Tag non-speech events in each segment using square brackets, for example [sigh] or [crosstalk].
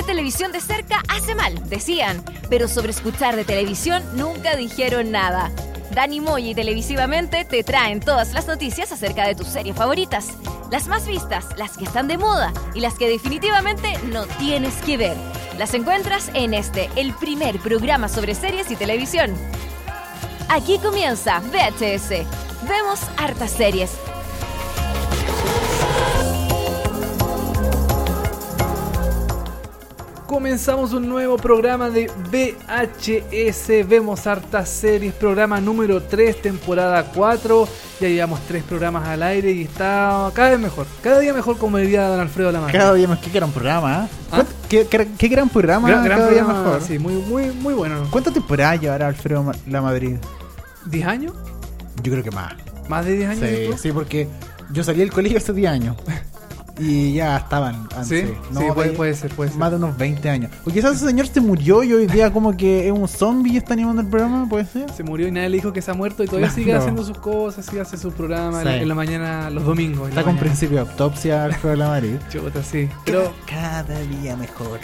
Ver televisión de cerca hace mal, decían, pero sobre escuchar de televisión nunca dijeron nada. Dani Moy y Televisivamente te traen todas las noticias acerca de tus series favoritas. Las más vistas, las que están de moda y las que definitivamente no tienes que ver. Las encuentras en este, el primer programa sobre series y televisión. Aquí comienza VHS. Vemos hartas series. Comenzamos un nuevo programa de VHS. Vemos hartas series, programa número 3, temporada 4. Ya llevamos tres programas al aire y está cada vez mejor. Cada día mejor, como diría don Alfredo Lamar. Cada día más, qué gran programa. ¿eh? ¿Ah? ¿Qué, qué- qué gran programa. Gran, gran cada día mejor. sí, muy, muy, muy bueno. ¿Cuántas temporadas llevará Alfredo La Madrid? ¿10 años? Yo creo que más. ¿Más de 10 años? Sí, sí, porque yo salí del colegio hace 10 años. [laughs] Y ya estaban antes. Sí, puede, de- puede ser, puede ser. Más de unos 20 años. O quizás ese señor se murió y hoy día como que es un zombie y está animando el programa, ¿puede ser? Se murió y nadie le dijo que se ha muerto y todavía sigue haciendo sus cosas, sigue hace su programa en, Sí. la, en la mañana, los domingos. Está con mañana. principio de autopsia Alfredo La Madrid. [laughs] Chuta, sí. Pero cada día mejor.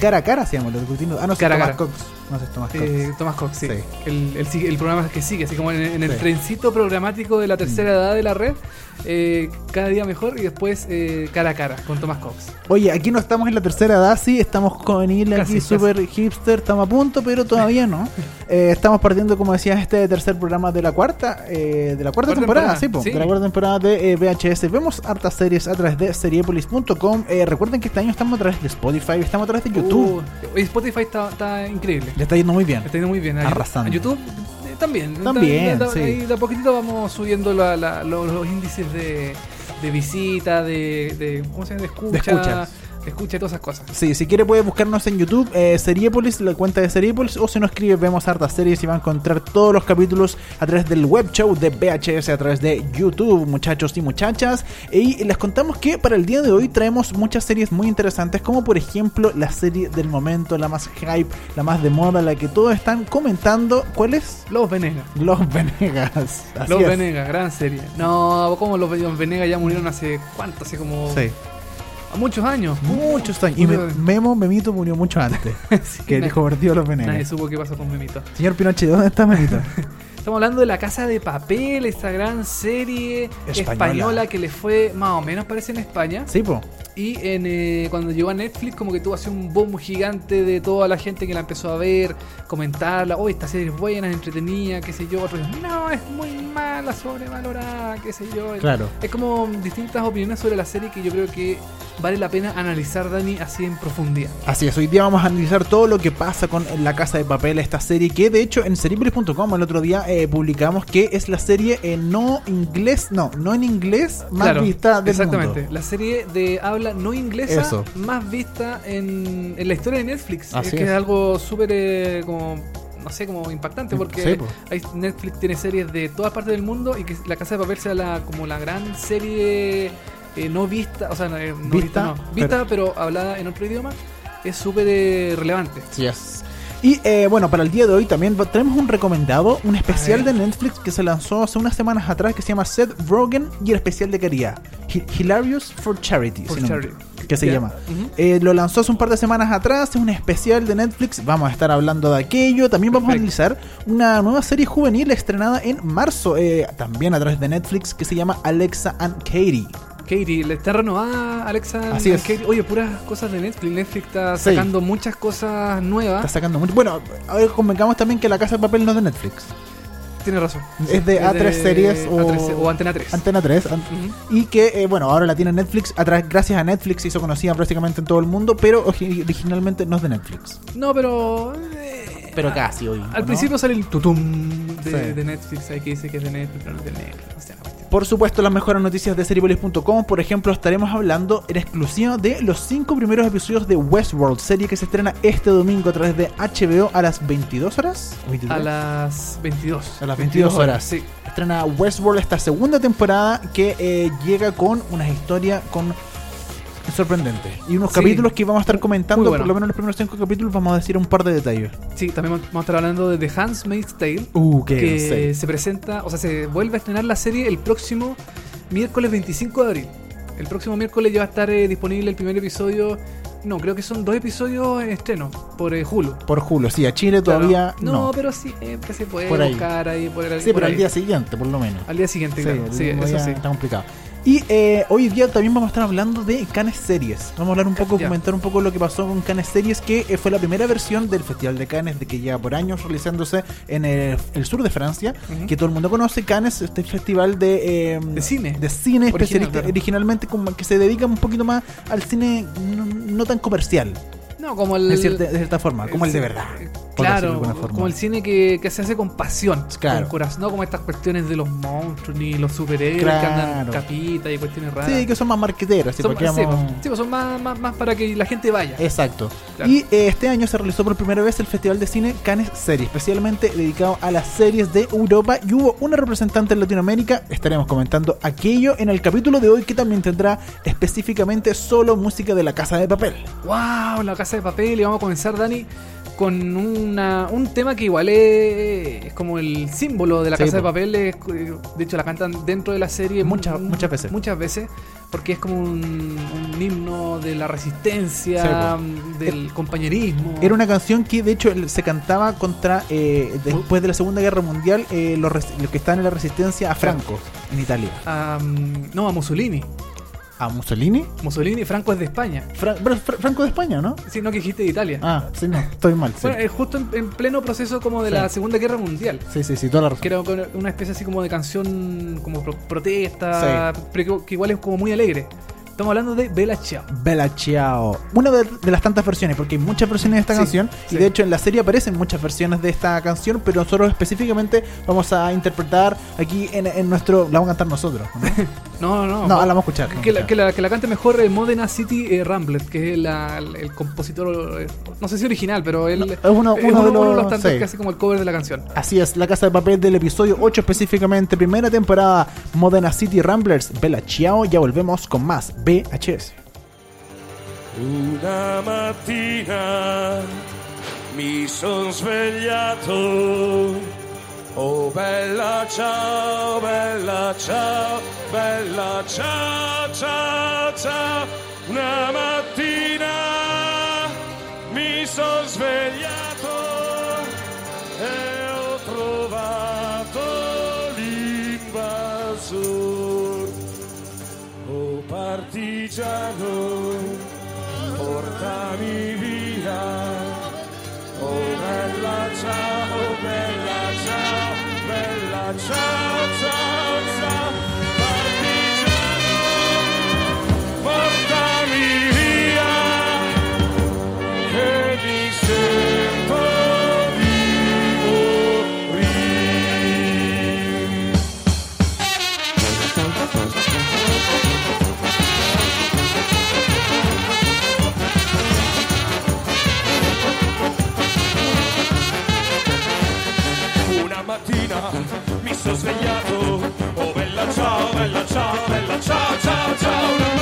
Cara a cara hacíamos los discutimos. Ah, no, Cara Tomás cara. Cox. No sé, Tomás Cox. Eh, Thomas Cox, sí. Sí. El, el, el programa que sigue, así como en, en el. Mm. trencito programático de la tercera edad de la red, eh, cada día mejor y después eh, cara a cara con Thomas Cox. Oye, aquí no estamos en la tercera edad, sí, estamos con Il aquí super hipster, estamos a punto, pero todavía no. [laughs] Eh, estamos partiendo, como decías, este tercer programa de la cuarta, eh, de la cuarta Cuarta temporada, temporada, sí, po, sí. de la cuarta temporada de eh, VHS. Vemos hartas series a través de seriepolis.com. Eh, recuerden que este año estamos a través de Spotify, estamos a través de YouTube. Uh, Spotify está, está increíble. Le está yendo muy bien. Está yendo muy bien. Arrasando. A YouTube eh, también. También, da- sí. ahí de a poquitito vamos subiendo la- la- los, los índices de, de visita, de, de, ¿cómo se llama? De escucha. De escucha y todas esas cosas. Sí, si quiere puede buscarnos en YouTube, eh, Seriepolis, la cuenta de Seriepolis, o si no escribe Vemos Hartas Series y va a encontrar todos los capítulos a través del web show de VHS, a través de YouTube, muchachos y muchachas. Y les contamos que para el día de hoy traemos muchas series muy interesantes, como por ejemplo la serie del momento, la más hype, la más de moda, la que todos están comentando. ¿Cuál es? Los Venegas. Los Venegas. Así Los. Venegas, gran serie. No, como los Ve- Venegas ya murieron hace cuánto, hace como Sí, muchos años. muchos años. Y me- Memo, Memito murió mucho antes. [laughs] Sí, que nadie- dijo perdió los Nadie Venegas. supo qué pasó con Memito. Señor Pinochet, ¿dónde está Memito? [laughs] Estamos hablando de La Casa de Papel, esta gran serie Española. española, que le fue más o menos parece en España. sí, po. Y en, eh, cuando llegó a Netflix, como que tuvo así un boom gigante de toda la gente que la empezó a ver, comentarla. Oh, esta serie es buena, es entretenida, qué sé yo. Otros, no, es muy mala, sobrevalorada, qué sé yo. Claro. Es como distintas opiniones sobre la serie que yo creo que vale la pena analizar, Dani, así en profundidad. Así es, hoy día vamos a analizar todo lo que pasa con La Casa de Papel, esta serie que de hecho en seriepolis.com el otro día eh, publicamos que es la serie en no inglés, no, no en inglés más Claro, vista del Exactamente. mundo. La serie de habla no inglesa Eso. más vista en, en la historia de Netflix. Así es que es, es. algo súper eh, como no sé, como impactante porque Sí, po. hay- Netflix tiene series de todas partes del mundo y que La Casa de Papel sea la, como la gran serie eh, no vista, o sea, no, eh, no Vista, vista, no, vista, pero, hablada en otro idioma, es súper eh, relevante. Así es. Y eh, bueno, para el día de hoy también tenemos un recomendado, un especial de. Netflix que se lanzó hace unas semanas atrás que se llama Seth Rogen y el especial de caridad, Hi- Hilarious for Charity, For si que se llama. Eh, lo lanzó hace un par de semanas atrás, es un especial de Netflix, vamos a estar hablando de aquello, también vamos Perfecto. a analizar una nueva serie juvenil estrenada en marzo, eh, también a través de Netflix, que se llama Alexa and Katie. Katie, le está renovada Alexa. Así es. Katie. Oye, puras cosas de Netflix. Netflix está Sí. sacando muchas cosas nuevas. Está sacando mucho. Bueno, a ver, convengamos también que La Casa de Papel no es de Netflix, Tiene razón. es de A3 Series o, A3 o Antena 3. Antena 3. an- Ujú. Y que, eh, bueno, ahora la tiene Netflix. A gracias a Netflix se hizo conocida prácticamente en todo el mundo, pero origi- originalmente no es de Netflix. No, pero. eh, Pero casi hoy. Al principio sale el tutum de, Sí. de Netflix. Ahí que dice que es de Netflix, pero no es de Netflix. O sea. Por supuesto, las mejores noticias de Seriepolis.com. Por ejemplo, estaremos hablando en exclusiva de los cinco primeros episodios de Westworld, serie que se estrena este domingo a través de HBO a las 22 horas. ¿O 23? a las 22. A las 22 horas. Sí. Estrena Westworld esta segunda temporada que eh, llega con una historia con sorprendente. Y unos Sí. capítulos que vamos a estar comentando, bueno. por lo menos los primeros cinco capítulos, vamos a decir un par de detalles. Sí, también vamos a estar hablando de The Handmaid's Tale. Uh, que se presenta, o sea, se vuelve a estrenar la serie el próximo miércoles 25 de abril. El próximo miércoles ya va a estar eh, disponible el primer episodio No, creo que son dos episodios en estreno por eh, Hulu. Por Hulu, sí, a Chile todavía no, no. pero sí, eh, que se puede Por ahí. buscar ahí. por el- sí, por pero al día siguiente, por lo menos. Al día siguiente, Sí, claro. el Sí, mismo eso día sí. Está complicado. Y eh, hoy día también vamos a estar hablando de Canes Series. Vamos a hablar un poco, Ya. comentar un poco lo que pasó con Canes Series, que eh, fue la primera versión del Festival de Cannes de que lleva por años realizándose en el, el sur de Francia, que todo el mundo conoce. Cannes, este festival de, eh, De cine. de cine Original, claro. originalmente como que se dedica un poquito más al cine no, no tan comercial, No, como el. de cierta, de cierta forma, como el de verdad. Claro, como el cine que, que se hace con pasión, Claro. con corazón, no como estas cuestiones de los monstruos ni los superhéroes que andan capitas y cuestiones raras. Sí, que son más marqueteros. sí, son, sí, vamos- pues, sí, pues son más, más, más para que la gente vaya. Exacto. Claro. Y eh, este año se realizó por primera vez el Festival de Cine Cannes Series, especialmente dedicado a las series de Europa y hubo una representante en Latinoamérica. Estaremos comentando aquello en el capítulo de hoy que también tendrá específicamente solo música de la Casa de Papel. ¡Wow! La casa de papel. Y vamos a comenzar, Dani, con una, un tema que igual es, es como el símbolo de la Sí, casa de papel. es- de hecho, la cantan dentro de la serie Muchas- mu- muchas veces. Muchas veces. Porque es como un, un himno de la resistencia, del compañerismo. Era una canción que de hecho se cantaba contra, eh, después de la Segunda Guerra Mundial, eh, los, los que estaban en la resistencia a Franco en Italia. mm, no, a Mussolini. ¿A Mussolini? Mussolini, Franco es de España. Fra- Fra- Franco de España, ¿no? Sí, no que dijiste de Italia. Ah, sí, no, estoy mal. Sí, Bueno, es justo en, en pleno proceso como de Sí. la Segunda Guerra Mundial. sí, sí, sí, toda la razón. Que era una especie así como de canción, como pro- protesta, pero que, que igual es como muy alegre. Estamos hablando de Bella Ciao. Bella Ciao. Una de, de las tantas versiones, porque hay muchas versiones de esta Sí, canción. sí. Y de hecho en la serie aparecen muchas versiones de esta canción, pero nosotros específicamente vamos a interpretar aquí en, en nuestro. La vamos a cantar nosotros. ¿no? [laughs] No, no, No, la vamos a escuchar. Que la, que, la, que la cante mejor eh, Modena City eh, Ramblet, que es la- el, el compositor, eh, no sé si original, pero él No, es uno- es uno de los- tantos sí. que hace como el cover de la canción. Así es, la casa de papel del episodio 8 específicamente, primera temporada, Modena City Ramblers, Bella Ciao. Ya volvemos con más VHS. Una mattina mi son svegliato. Oh bella ciao, bella ciao, bella ciao, ciao, ciao. Una mattina mi son svegliato e ho trovato partigiano, portami via. Oh bella ciao, bella ciao, bella ciao, ciao. Mattina mi sono svegliato, oh bella ciao, bella ciao, bella ciao, ciao, ciao.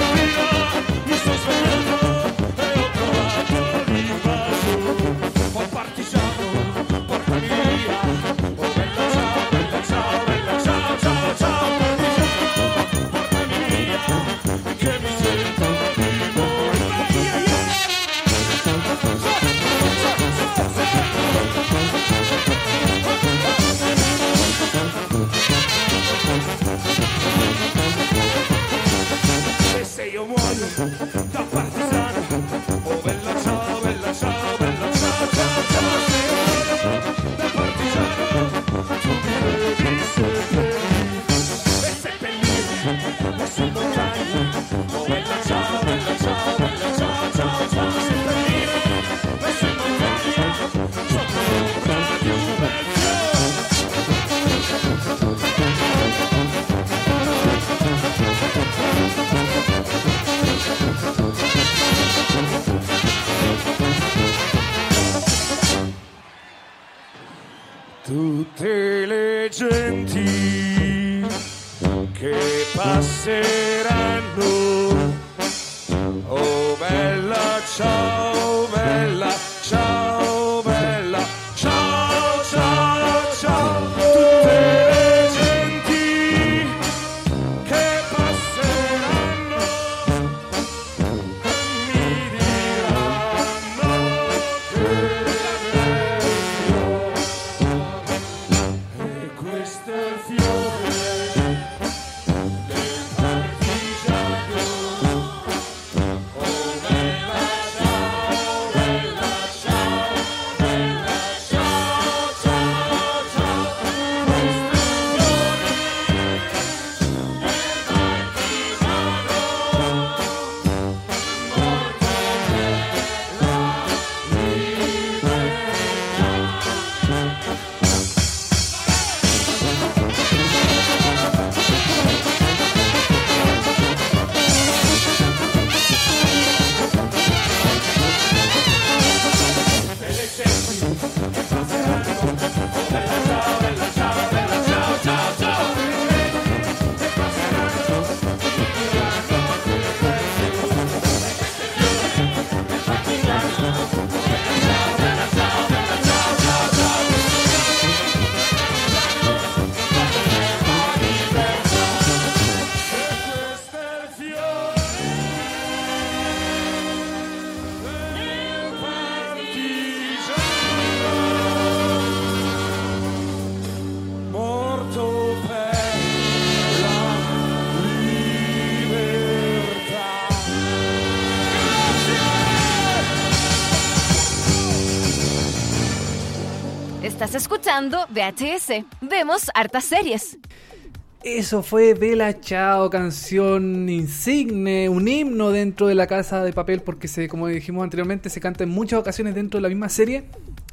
Estás escuchando VHS. Vemos hartas series. Eso fue Bella Chao, canción insigne, un himno dentro de la casa de papel, porque se, como dijimos anteriormente, se canta en muchas ocasiones dentro de la misma serie.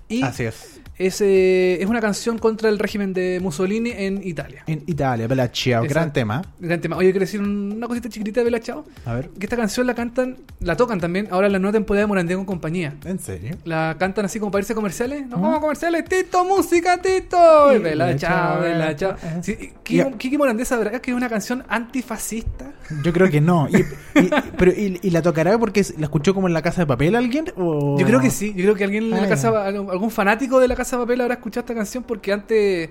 Y Así es. Es, eh, es una canción contra el régimen de Mussolini en Italia. En Italia, Bella Ciao, gran tema. Gran tema. Oye, quiero decir una cosita chiquitita de Bella Chao. A ver. Que esta canción la cantan, la tocan también ahora en la nueva temporada de Morandé con compañía. ¿En serio? La cantan así como para irse a comerciales. Nos ¿Mm? vamos a comerciales. Tito, música, Tito. Y Bella Ciao, Bella. Ciao. Sí. Kiki, Kiki Morandé sabrá que es una canción antifascista. Yo creo que no. Y, y- pero, y, y la tocará porque la escuchó como en la casa de papel alguien? O... Yo creo que sí. Yo creo que alguien en Ah, la casa, ya. algún fanático de la Casa Papel habrá escuchado esta canción porque antes.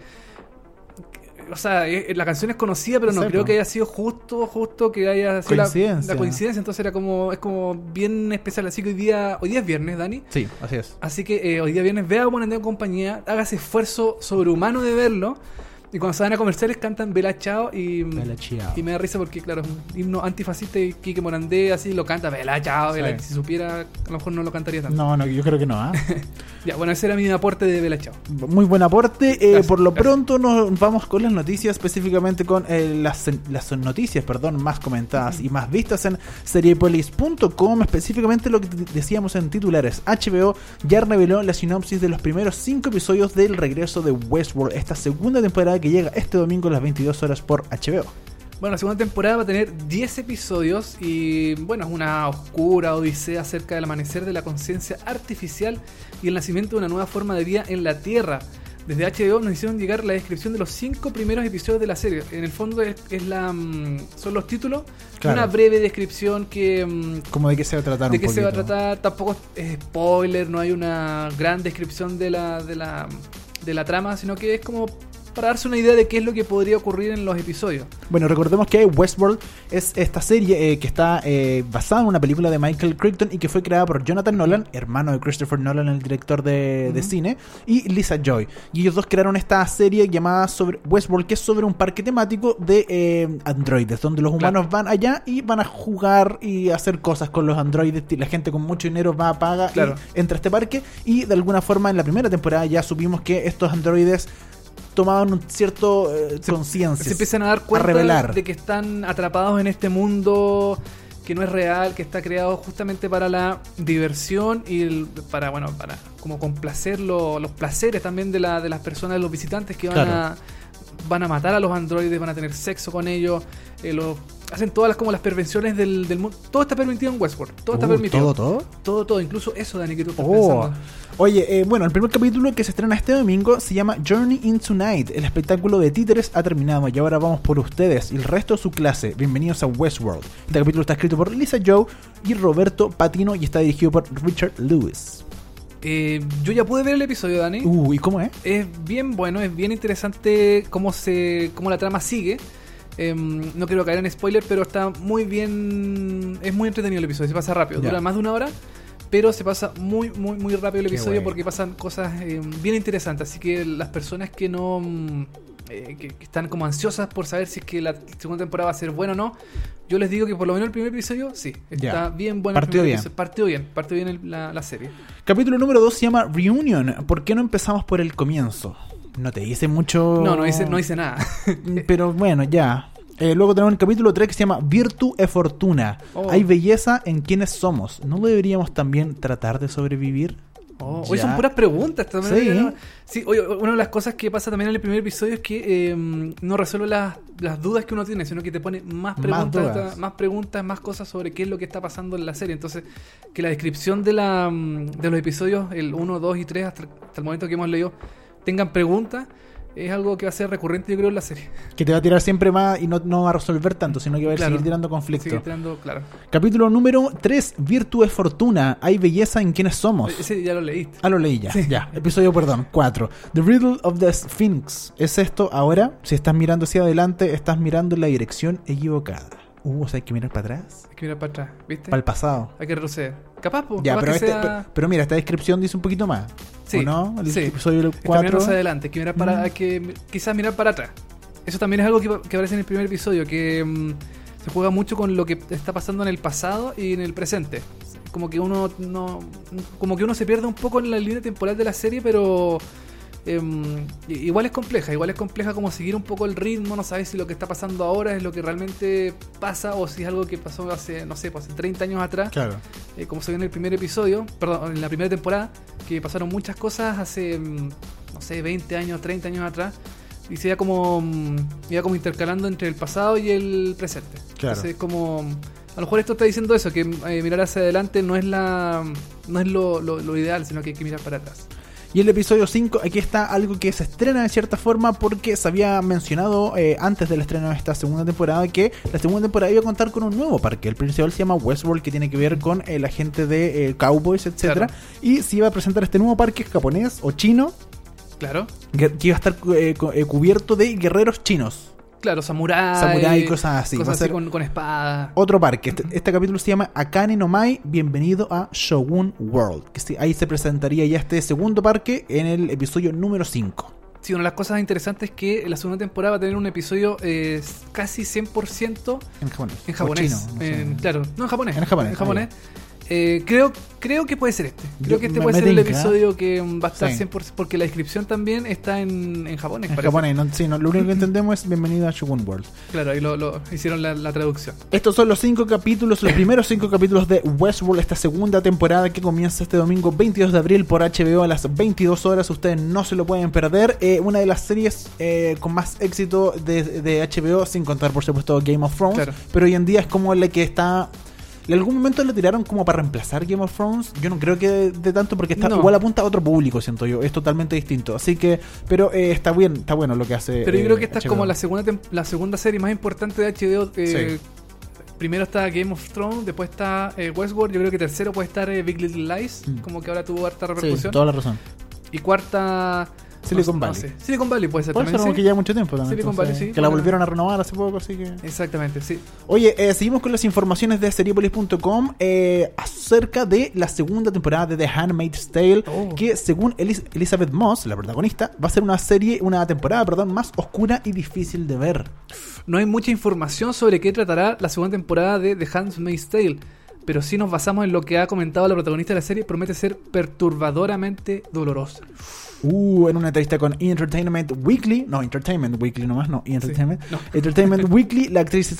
O sea, eh, la canción es conocida, pero no creo que haya sido justo, justo que haya sido la- Coincidencia. La, coincidencia. Entonces era como, es como bien especial. Así que hoy día, hoy día es viernes, Dani. Sí, así es. Así que eh, hoy día viernes vea a en compañía, hágase esfuerzo sobrehumano de verlo. Y cuando se van a comerciales cantan Bella Chao y, Bella y me da risa porque, claro, es un himno antifascista y Quique Morandé así lo canta Bella Chao. Sí. Si supiera, a lo mejor no lo cantaría tanto. No, no, yo creo que no. ¿ah? [laughs] Ya, bueno, ese era mi aporte de Bella Chao. Muy buen aporte. Eh, Gracias, por lo gracias. pronto nos vamos con las noticias, específicamente con eh, las, las noticias, perdón, más comentadas y más vistas en seriepolis.com. Específicamente lo que decíamos en titulares. HBO ya reveló la sinopsis de los primeros cinco episodios del regreso de Westworld, esta segunda temporada que llega este domingo a las 22 horas por HBO. Bueno, la segunda temporada va a tener 10 episodios y, bueno, es una oscura odisea acerca del amanecer de la conciencia artificial y el nacimiento de una nueva forma de vida en la Tierra. Desde HBO nos hicieron llegar la descripción de los cinco primeros episodios de la serie. En el fondo es, es la, mm, son los títulos, Claro. una breve descripción que mm, ¿Cómo de qué se va a tratar de qué se va a tratar. Tampoco es spoiler, no hay una gran descripción de la, de la, de la trama, sino que es como para darse una idea de qué es lo que podría ocurrir en los episodios. Bueno, recordemos que Westworld es esta serie eh, que está eh, basada en una película de Michael Crichton y que fue creada por Jonathan Nolan, hermano de Christopher Nolan, el director de, cine, y Lisa Joy. Y ellos dos crearon esta serie llamada sobre Westworld, que es sobre un parque temático de eh, androides, donde los humanos van allá y van a jugar y hacer cosas con los androides. Y La gente con mucho dinero va a pagar Claro. y entra a este parque. Y de alguna forma en la primera temporada ya supimos que estos androides tomaban un cierto eh, conciencia. se empiezan a dar cuenta revelar. de que están atrapados en este mundo que no es real, que está creado justamente para la diversión y el- para bueno, para como complacer lo- los placeres también de, la, de las personas, de los visitantes que van Claro. a van a matar a los androides, van a tener sexo con ellos, eh, los- hacen todas las como las pervenciones del, del mundo. Todo está permitido en Westworld, todo está Uh, permitido. ¿Todo, todo? todo, todo, incluso eso, Dani, que tú estás Oh. pensando. Oye, eh, bueno, el primer capítulo que se estrena este domingo se llama Journey into Night. El espectáculo de títeres ha terminado y ahora vamos por ustedes y el resto de su clase. Bienvenidos a Westworld. Este capítulo está escrito por Lisa Joe y Roberto Patino y está dirigido por Richard Lewis. Eh, yo ya pude ver el episodio, Dani. Uh, ¿y cómo es? Es bien bueno, es bien interesante cómo se cómo la trama sigue. Em, no quiero caer en spoiler, pero está muy bien. Es muy entretenido el episodio, se pasa rápido. Dura más de una hora, pero se pasa muy, muy, muy rápido el episodio bueno. porque pasan cosas em, bien interesantes. Así que las personas que no. mm, eh, que, que están como ansiosas por saber si es que la segunda temporada va a ser buena o no, yo les digo que por lo menos el primer episodio, sí, está bien bueno. Partió bien. episodio. Partió bien, partió bien el- la, la serie. Capítulo número 2 se llama Reunion. ¿Por qué no empezamos por el comienzo? No te dice mucho. No, no hice, no hice nada. [laughs] Pero bueno, ya. Eh, luego tenemos el capítulo 3 que se llama Virtu e Fortuna. Oh. Hay belleza en quienes somos. ¿No deberíamos también tratar de sobrevivir? Oh, hoy son puras preguntas también. Sí. ¿no? Sí, oye, una de las cosas que pasa también en el primer episodio es que eh, no resuelve las, las dudas que uno tiene, sino que te pone más preguntas, más preguntas, más cosas sobre qué es lo que está pasando en la serie. Entonces, que la descripción de la mm, de los episodios, el 1, 2 y 3, hasta, hasta el momento que hemos leído, tengan preguntas, es algo que va a ser recurrente, yo creo, en la serie. Que te va a tirar siempre más y no, no va a resolver tanto, sino que va a Claro. seguir tirando conflicto. Sigue tirando, claro. Capítulo número 3, Virtu e Fortuna. Hay belleza en quienes somos. Ese ya lo leíste. Ah, lo leí ya. Ya. Episodio, perdón. 4. The Riddle of the Sphinx. ¿Es esto ahora? Si estás mirando hacia adelante, estás mirando en la dirección equivocada. Uh, o sea, hay que mirar para atrás. Hay que mirar para atrás, ¿viste? Para el pasado. Hay que retroceder. Capaz, po, Ya, pero, que este- sea- pero, pero mira, esta descripción dice un poquito más. Sí, ¿O no? El sí. episodio Está 4. mirando hacia adelante, hay que mirar para, Mm. hay que quizás mirar para atrás. Eso también es algo que, que aparece en el primer episodio, que mm, se juega mucho con lo que está pasando en el pasado y en el presente. Como que uno no, como que uno se pierde un poco en la línea temporal de la serie, pero em, igual es compleja, igual es compleja como seguir un poco el ritmo, no sabes si lo que está pasando ahora es lo que realmente pasa o si es algo que pasó hace, no sé, pues hace 30 años atrás, Claro. eh, como se ve en el primer episodio, perdón, en la primera temporada, que pasaron muchas cosas hace, mm, no sé, 20 años, 30 años atrás, y se iba como, mm, iba como intercalando entre el pasado y el presente. Claro. Entonces, como, a lo mejor esto está diciendo eso, que eh, mirar hacia adelante no es, la, no es lo, lo- lo ideal, sino que hay que mirar para atrás. Y el episodio 5, aquí está algo que se estrena de cierta forma porque se había mencionado eh, antes del estreno de esta segunda temporada que la segunda temporada iba a contar con un nuevo parque. El principal se llama Westworld que tiene que ver con eh, la gente de eh, Cowboys, etcétera Claro. Y se iba a presentar este nuevo parque japonés o chino Claro. que que iba a estar eh, cubierto de guerreros chinos. Claro, samurái. Samurái, cosas así. Cosas así con, con espada. Otro parque. Este, este capítulo se llama Akane no Mai. Bienvenido a Shogun World. Que ahí se presentaría ya este segundo parque en el episodio número 5. Sí, una de las cosas interesantes es que la segunda temporada va a tener un episodio eh, casi 100% En japonés. en japonés. chino, no sé. En- claro, no en japonés. En japonés, En japonés. Eh, creo, creo que puede ser este. Creo que este me- puede me ser el episodio que va a estar Sí. 100%. Porque la descripción también está en, en japonés. En parece. japonés, no, sí, no, lo único que [laughs] entendemos es bienvenido a Shogun World. Claro, ahí lo, lo- hicieron la, la traducción. Estos son los cinco capítulos, los primeros cinco capítulos de Westworld, esta segunda temporada que comienza este domingo 22 de abril por HBO a las 22 horas. Ustedes no se lo pueden perder. Eh, una de las series eh, con más éxito de, de HBO, sin contar por supuesto Game of Thrones. Claro. Pero hoy en día es como la que está. En algún momento lo tiraron como para reemplazar Game of Thrones. Yo no creo que de, de tanto porque está No. igual apunta a otro público, siento yo. Es totalmente distinto. Así que, pero eh, está bien, está bueno lo que hace. Pero yo eh, creo que esta es como la segunda, la segunda serie más importante de HBO. eh, Sí. Primero está Game of Thrones, después está eh, Westworld. Yo creo que tercero puede estar eh, Big Little Lies, Mm. como que ahora tuvo harta Sí, repercusión. toda la razón. Y cuarta. Silicon no- Valley. no sé. Silicon Valley puede ser Por eso también. como sí. que ya mucho tiempo también. Silicon entonces, Valley, sí, Que la volvieron a renovar hace poco, así que. Exactamente, sí. Oye, eh, seguimos con las informaciones de Seriepolis.com eh, acerca de la segunda temporada de The Handmaid's Tale, Oh. que según Elis- Elizabeth Moss, la protagonista, va a ser una serie, una temporada, perdón, más oscura y difícil de ver. No hay mucha información sobre qué tratará la segunda temporada de The Handmaid's Tale. Pero si nos basamos en lo que ha comentado la protagonista de la serie, promete ser perturbadoramente dolorosa. Uh, en una entrevista con Entertainment Weekly, no, Entertainment Weekly nomás, no, Entertainment. no. [laughs] Entertainment Weekly, la actriz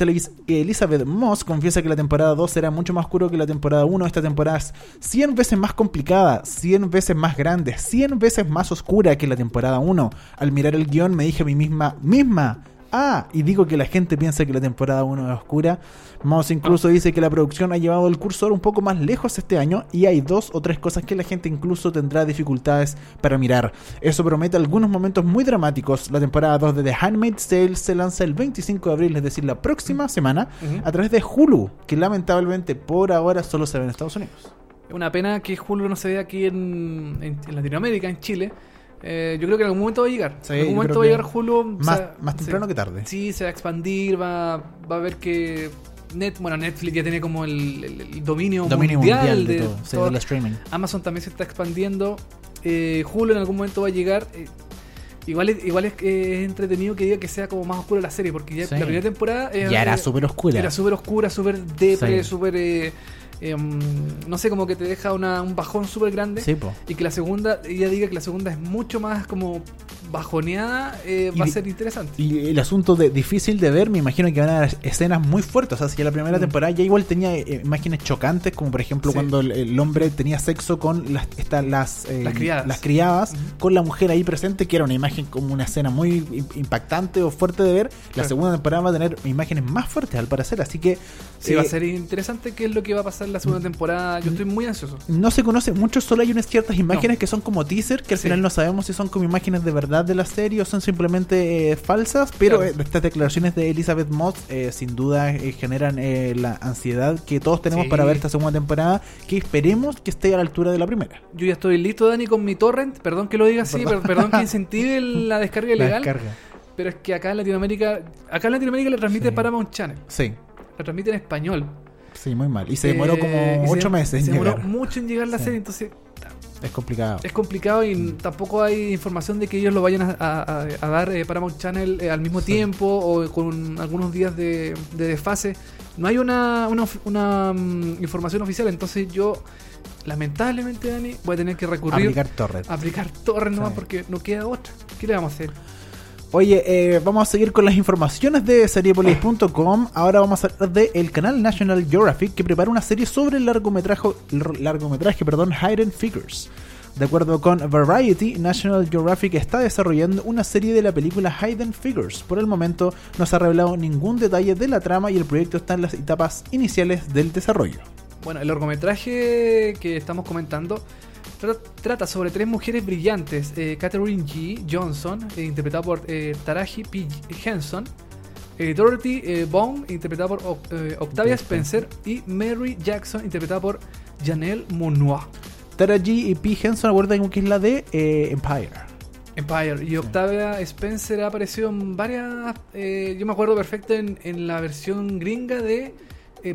Elizabeth Moss confiesa que la temporada 2 será mucho más oscuro que la temporada 1. Esta temporada es 100 veces más complicada, 100 veces más grande, 100 veces más oscura que la temporada 1. Al mirar el guion me dije a mí misma, misma, ah, y digo que la gente piensa que la temporada 1 es oscura. Moss incluso dice que la producción ha llevado el cursor un poco más lejos este año y hay dos o tres cosas que la gente incluso tendrá dificultades para mirar. Eso promete algunos momentos muy dramáticos. La temporada 2 de The Handmaid's Tale se lanza el 25 de abril, es decir, la próxima semana, a través de Hulu, que lamentablemente por ahora solo se ve en Estados Unidos. Es una pena que Hulu no se vea aquí en, en- en Latinoamérica, en Chile. Eh, yo creo que en algún momento va a llegar. Sí, en algún momento va a llegar Hulu. Más, sea, más temprano sí. que tarde. Sí, se va a expandir, va, va a ver que Net, bueno, Netflix ya tiene como el, el- el dominio, Dominio mundial, mundial de, de, todo, sí, streaming. Amazon también se está expandiendo. Eh, Hulu en algún momento va a llegar. eh, igual es, igual es, que es entretenido que diga que sea como más oscura la serie, porque ya la primera temporada eh, Ya era eh, súper oscura. era súper oscura, súper depre, súper. Eh, em, no sé, como que te deja una- un bajón súper grande. Sí, po. Y que la segunda, ella diga que la segunda es mucho más como bajoneada, eh, va a ser interesante. Y el asunto de difícil de ver, me imagino que van a haber escenas muy fuertes. O sea, si la primera Mm. temporada ya igual tenía eh, imágenes chocantes, como por ejemplo Sí. cuando el, el hombre tenía sexo con las, esta- las, eh, Las criadas. las criadas, con la mujer ahí presente, que era una imagen como una escena muy im- impactante o fuerte de ver. La Claro. segunda temporada va a tener imágenes más fuertes al parecer, así que Sí, va a ser interesante qué es lo que va a pasar la segunda temporada. Yo estoy muy ansioso. no se conoce mucho, solo hay unas ciertas imágenes que son como teaser, que al Sí. final no sabemos si son como imágenes de verdad de la serie o son simplemente eh, falsas, pero Claro. eh, estas declaraciones de Elizabeth Moss eh, sin duda eh, generan la ansiedad que todos tenemos Sí. para ver esta segunda temporada, que esperemos que esté a la altura de la primera. Yo ya estoy listo, Dani, con mi torrent. Perdón que lo diga así, Perdón. pero perdón que [laughs] incentive la descarga La ilegal. descarga. Pero es que acá en Latinoamérica, acá en Latinoamérica le transmite Sí. Paramount Channel. Sí, La transmite en español. Sí, muy mal. Y se demoró Eh, y como se- ocho meses Se en demoró llegar. mucho en llegar la Sí. serie, entonces Es complicado. es complicado y tampoco hay información de que ellos lo vayan a, a- a- a dar eh, Paramount Channel eh, al mismo Sí. tiempo o con algunos días de, de desfase. No hay una, una, una, mm, información oficial, entonces yo lamentablemente, Dani, voy a tener que recurrir Aplicar torres. a aplicar torres nomás Sí. porque no queda otra. ¿Qué le vamos a hacer? Oye, eh, vamos a seguir con las informaciones de seriepolis.com. Ahora vamos a hablar del canal National Geographic que prepara una serie sobre el largometraje, largometraje perdón, Hidden Figures. De acuerdo con Variety, National Geographic está desarrollando una serie de la película Hidden Figures. Por el momento no se ha revelado ningún detalle de la trama y el proyecto está en las etapas iniciales del desarrollo. Bueno, el largometraje que estamos comentando tra- trata sobre tres mujeres brillantes. eh, Catherine G. Johnson, eh, interpretada por eh, Taraji P. Henson. Dorothy Bone, interpretada por Oc- Octavia Spencer. Y Mary Jackson, interpretada por Janelle Monois. Tara G y P. Henson, acuerdan que es la de Empire. Empire. Y Octavia Spencer ha aparecido en varias. yo me acuerdo perfecto en, en la versión gringa de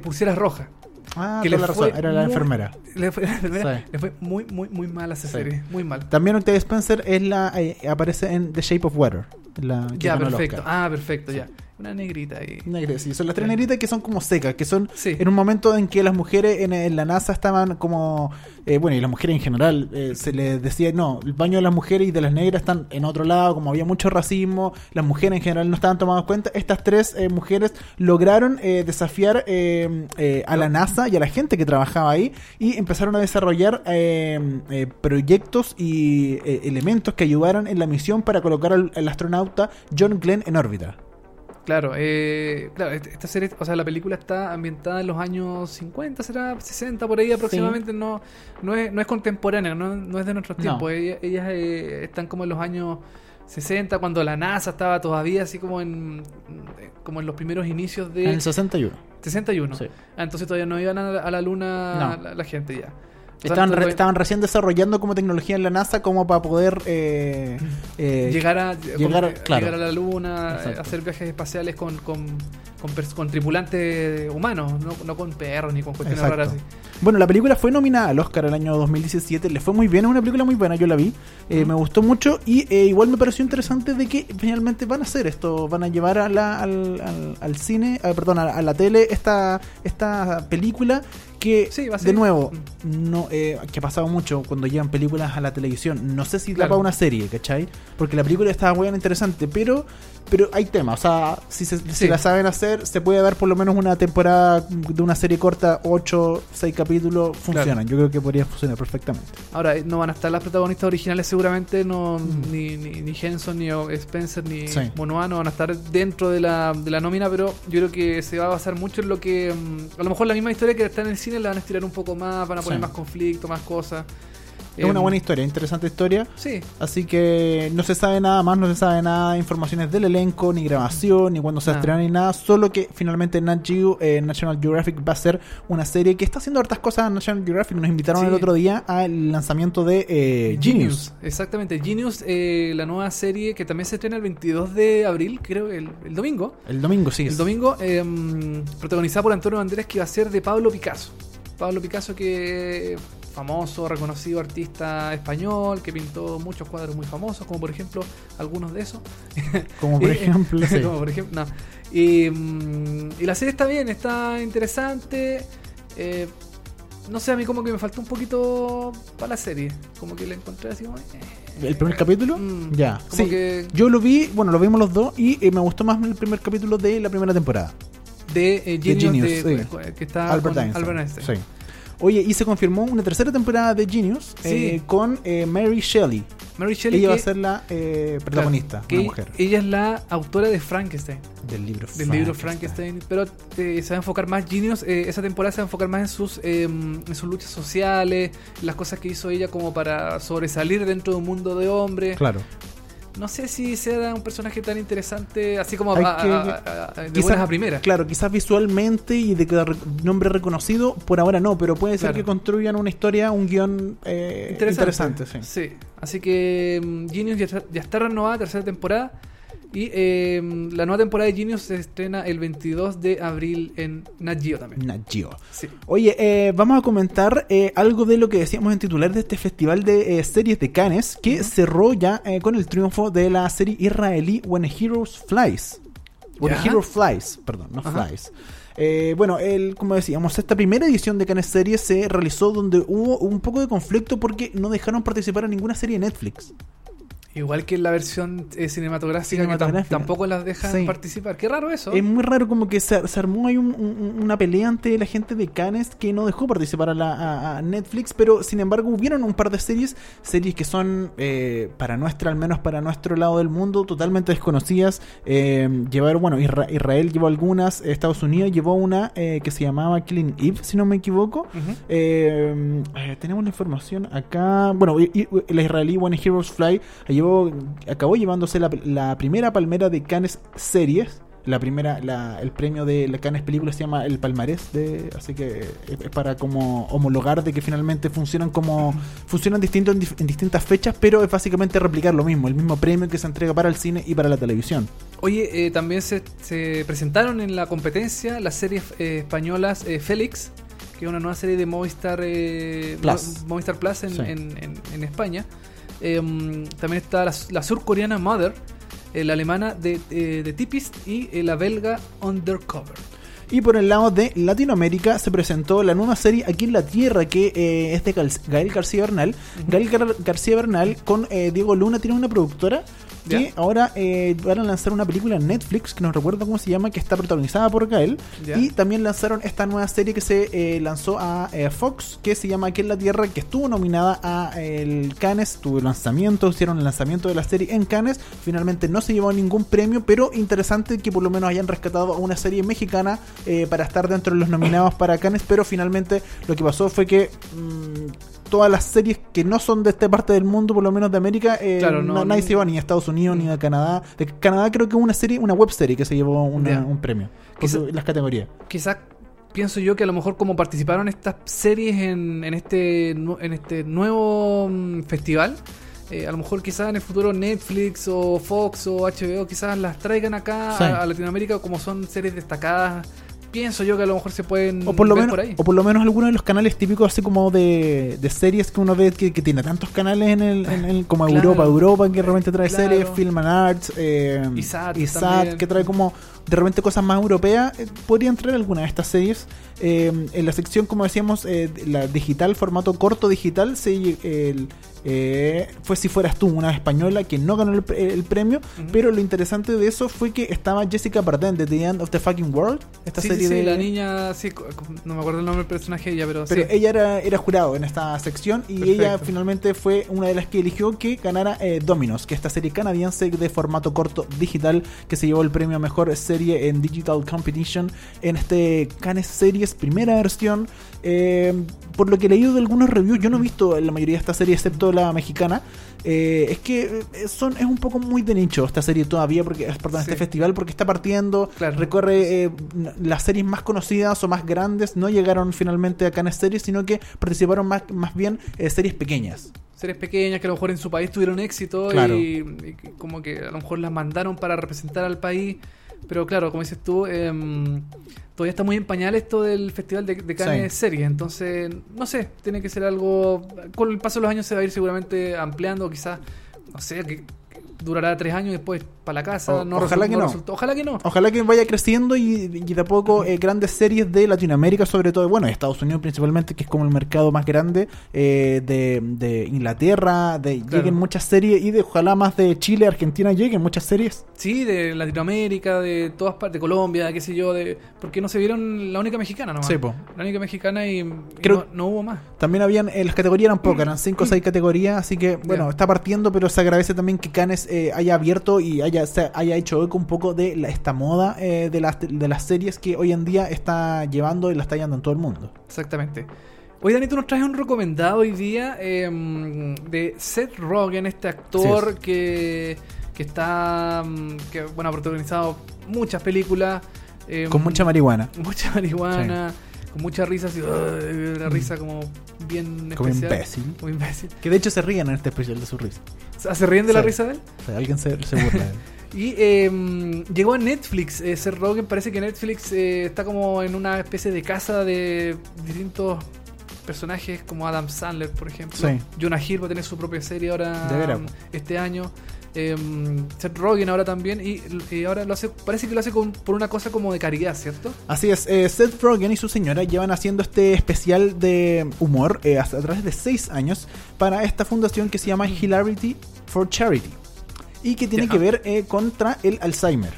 Pulseras Rojas. Ah, que le la razón, era la muy- enfermera. Le fue, [laughs] la enfermera, Sí. le fue muy, muy, muy mal a esa Sí. serie. Muy mal. También Octavia Spencer es la, eh, aparece en The Shape of Water. La Ya, perfecto. Ah, perfecto, ya. Una negrita ahí. Negras, sí, son las tres negritas que son como secas, que son Sí. en un momento en que las mujeres en, en la NASA estaban como, eh, bueno, y las mujeres en general, eh, se les decía, no, el baño de las mujeres y de las negras están en otro lado, como había mucho racismo, las mujeres en general no estaban tomadas en cuenta, estas tres eh, mujeres lograron eh, desafiar eh, a la NASA y a la gente que trabajaba ahí y empezaron a desarrollar proyectos y elementos que ayudaran en la misión para colocar al, al astronauta John Glenn en órbita. Claro, eh, claro, este- esta serie, o sea, la película está ambientada en los años 50, será 60 por ahí aproximadamente, no, no, es, no es contemporánea, no, no es de nuestros No. tiempos. Ellas, ellas, eh, están como en los años 60, cuando la NASA estaba todavía así como en, como en los primeros inicios de... En el 61. 61. Sí. Ah, entonces todavía no iban a la, a la luna No. la, la gente ya. Estaban, re- estaban recién desarrollando como tecnología en la NASA como para poder eh, [laughs] eh, llegar a llegar, claro. llegar a la luna, eh, Exacto. hacer viajes espaciales con, con, con, con tripulantes humanos, no, no con perros ni con cuestiones Exacto. raras así. Bueno, la película fue nominada al Oscar el año 2017, le fue muy bien, es una película muy buena, yo la vi, eh, me gustó mucho y eh, igual me pareció interesante de que finalmente van a hacer esto, van a llevar a la- al, al- al cine, perdón, a, a la tele esta, esta película que, Sí, va a de nuevo, no eh, que ha pasado mucho cuando llevan películas a la televisión, no sé si Claro. para una serie, ¿cachai? Porque la película estaba muy interesante, pero pero hay temas, o sea, si, se, si la saben hacer, se puede dar por lo menos una temporada de una serie corta, 8, 6 capítulos, funcionan. Yo creo que podría funcionar perfectamente. Ahora, eh, no van a estar las protagonistas originales seguramente, no ni, ni, ni Henson, ni Spencer, ni Mm. Sí. Monoa no van a estar dentro de la, de la nómina, pero yo creo que se va a basar mucho en lo que... mm, a lo mejor la misma historia que está en el cine la van a estirar un poco más, van a poner Sí. más conflicto, más cosas. Es una Em, buena historia, interesante historia. Sí, Así que no se sabe nada más, no se sabe nada de informaciones del elenco, ni grabación, ni cuándo se Nada. estrena, ni nada. Solo que finalmente Nat Geo, eh, National Geographic va a ser una serie que está haciendo hartas cosas. National Geographic nos invitaron Sí. el otro día al lanzamiento de eh, Genius. Exactamente, Genius, eh, la nueva serie que también se estrena el 22 de abril, creo, el, el domingo. El domingo, sí. El domingo, eh, protagonizada por Antonio Banderas, que va a ser de Pablo Picasso. Pablo Picasso, que famoso, reconocido artista español, que pintó muchos cuadros muy famosos, como por ejemplo algunos de esos. [laughs] Como por Eh, ejemplo. [laughs] sí. como por ejemplo, no. Y, mm, y la serie está bien, está interesante. eh, no sé, a mí como que me faltó un poquito para la serie. Como que la encontré así como... eh, ¿El primer capítulo? Mm, ya. como Sí. que Yo lo vi, bueno, lo vimos los dos y eh, me gustó más el primer capítulo de la primera temporada. De eh, Genius, Genius, de- sí. que está Albert Einstein. Albert Einstein. Sí. Oye, y se confirmó una tercera temporada de Genius Sí. eh, con eh, Mary Shelley. Mary Shelley, Ella va a que- ser la eh, protagonista, claro, que una mujer. Ella es la autora de Frankenstein, Del libro del libro Frankenstein, pero se va a enfocar más, Genius, esa temporada se va a enfocar más en sus, eh, en sus luchas sociales, las cosas que hizo ella como para sobresalir dentro de un mundo de hombres. Claro. No sé si sea un personaje tan interesante, así como a- que- a- a- de Quizás- buenas a primeras. Claro, quizás visualmente y de re- nombre reconocido, por ahora no, pero puede ser Claro. que construyan una historia, un guion eh, interesante. sí. Sí, así que mm, Genius ya está, ya está renovada, tercera temporada. Y eh, la nueva temporada de Genius se estrena el 22 de abril en Nat Geo también. Nat Geo. Sí. Oye, eh, vamos a comentar eh, algo de lo que decíamos en titular de este festival de eh, series de Cannes, que Ujú. cerró ya eh, con el triunfo de la serie israelí When Heroes Flies. Bueno, Ya. Hero Flies, perdón, no Ajá. Flies. Eh, bueno, el, como decíamos, esta primera edición de Cannes Series se realizó donde hubo un poco de conflicto porque no dejaron participar a ninguna serie de Netflix. Igual que en la versión eh, cinematográfica, que tam- Cinematográfica. tampoco las dejan Sí. participar. Qué raro eso. Es muy raro como que se, se armó ahí un- un- una pelea ante la gente de Cannes que no dejó participar a, la, a- a Netflix, pero sin embargo hubieron un par de series, series que son eh, para nuestra, al menos para nuestro lado del mundo, totalmente desconocidas. Eh, llevaron, bueno, Isra- Israel llevó algunas, Estados Unidos llevó una eh, que se llamaba Killing Eve, si no me equivoco. Eh, tenemos la información acá. Bueno, y- y- la israelí One Heroes Fly llevó, acabó llevándose la, la primera palmera de Cannes Series. La primera, la- el premio de la Cannes Película se llama el palmarés, de, así que es, para como homologar de que finalmente funcionan como funcionan distintos en, distintas fechas, pero es básicamente replicar lo mismo, el mismo premio que se entrega para el cine y para la televisión. Oye, eh, también se, se presentaron en la competencia las series eh, españolas eh, Félix, que es una nueva serie de Movistar eh, Plus. Mo- Movistar Plus en, Sí. en- en- en España. Eh, mm, también está la, la surcoreana Mother, eh, la alemana de, eh, de Tipist y eh, la belga Undercover. Y por el lado de Latinoamérica se presentó la nueva serie Aquí en la Tierra, que eh, es de Gael García Bernal. Gael Gar- García Bernal con eh, Diego Luna tiene una productora que ahora eh, van a lanzar una película en Netflix, que no recuerdo cómo se llama, que está protagonizada por Gael. Y también lanzaron esta nueva serie que se eh, lanzó a eh, Fox, que se llama Aquí en la Tierra, que estuvo nominada a el Cannes, tuvo lanzamiento, hicieron el lanzamiento de la serie en Cannes. Finalmente no se llevó ningún premio, pero interesante que por lo menos hayan rescatado a una serie mexicana eh, para estar dentro de los nominados para Cannes, pero finalmente lo que pasó fue que mm, todas las series que no son de esta parte del mundo, por lo menos de América, eh, Claro, no- se lleva ni a Estados Unidos ni a Canadá. De Canadá creo que hubo una serie, una web serie que se llevó una- un premio. Quizá- las categorías. Quizás pienso yo que a lo mejor como participaron estas series en, en este en este nuevo mm, festival, eh, a lo mejor quizás en el futuro Netflix o Fox o HBO quizás las traigan acá Sí. a, a Latinoamérica como son series destacadas. Pienso yo que a lo mejor se pueden O por lo ver menos, por ahí. o por lo menos algunos de los canales típicos así como de, de series que uno ve que, que tiene tantos canales en el, en el- como [laughs] Claro. Europa, Europa que de repente trae Claro. series, Film and Arts, eh, ISAT ISAT, que trae como de repente cosas más europeas, eh, podrían traer alguna de estas series. Eh, en la sección, como decíamos, eh, la digital, formato corto digital, se, el, fue si fueras tú, una española que no ganó el, el premio, pero lo interesante de eso fue que estaba Jessica Bardem de The End of the Fucking World, esta sí, serie sí, sí, de la niña, sí, no me acuerdo el nombre del personaje de ella, pero, pero sí. ella era, era jurado en esta sección y Perfecto. ella finalmente fue una de las que eligió que ganara Dominos, que es esta serie canadiense de formato corto digital que se llevó el premio a mejor serie en Digital Competition en este Cannes Series primera versión. Eh, por lo que he leído de algunos reviews, yo no he visto la mayoría de esta serie excepto la mexicana. eh, es que eh, son, es un poco muy de nicho esta serie todavía, porque perdón, Sí. este festival, porque está partiendo, Claro. recorre eh, las series más conocidas o más grandes, no llegaron finalmente a Cannes Series, sino que participaron más, más bien series pequeñas. series pequeñas que a lo mejor en su país tuvieron éxito Claro. y, como que a lo mejor las mandaron para representar al país. Pero claro, como dices tú, em, todavía está muy en pañal esto del Festival de, de Cannes Sí. Series. Entonces, no sé, tiene que ser algo... Con el paso de los años se va a ir seguramente ampliando, quizás, no sé, que durará tres años y después para la casa. O- no ojalá que no. resultó- Ojalá que no. Ojalá que vaya creciendo y, y de a poco eh, grandes series de Latinoamérica, sobre todo, bueno, de Estados Unidos principalmente, que es como el mercado más grande, eh, de, de Inglaterra, de Claro. lleguen muchas series y de ojalá más de Chile, Argentina lleguen muchas series. Sí, de Latinoamérica, de todas partes, de Colombia, qué sé yo, de porque no se vieron la única mexicana nomás. Sí, po. La única mexicana y, y Creo- no, no hubo más. También habían, eh, las categorías eran pocas, eran 5 o 6 [clears throat] categorías, así que bueno, está partiendo, pero se agradece también que Canes eh, haya abierto y haya, se haya hecho eco un poco de la- esta moda eh, de, las, de las series que hoy en día está llevando y la está llevando en todo el mundo. Exactamente. Hoy, Dani, tú nos traes un recomendado hoy día eh, de Seth Rogen, este actor que, que está, mm, que bueno, ha protagonizado muchas películas. eh, Con mucha marihuana. mucha marihuana, con mucha risa, así, "Ugh", una risa como bien Como especial. imbécil. Como imbécil. Que de hecho se ríen en este especial de su risa. ¿Se ríen de la risa de él? Alguien se, se burla de él. [laughs] Y eh, llegó a Netflix. Eh, Seth Rogen parece que Netflix eh, está como en una especie de casa de distintos personajes como Adam Sandler, por ejemplo. Sí. Jonah Hill va a tener su propia serie ahora mm, este año. Em, Seth Rogen ahora también, y, y ahora lo hace, parece que lo hace con- por una cosa como de caridad, ¿cierto? Así es, eh, Seth Rogen y su señora llevan haciendo este especial de humor eh, a través de seis años para esta fundación que se llama Hilarity for Charity y que tiene que ver eh, contra el Alzheimer.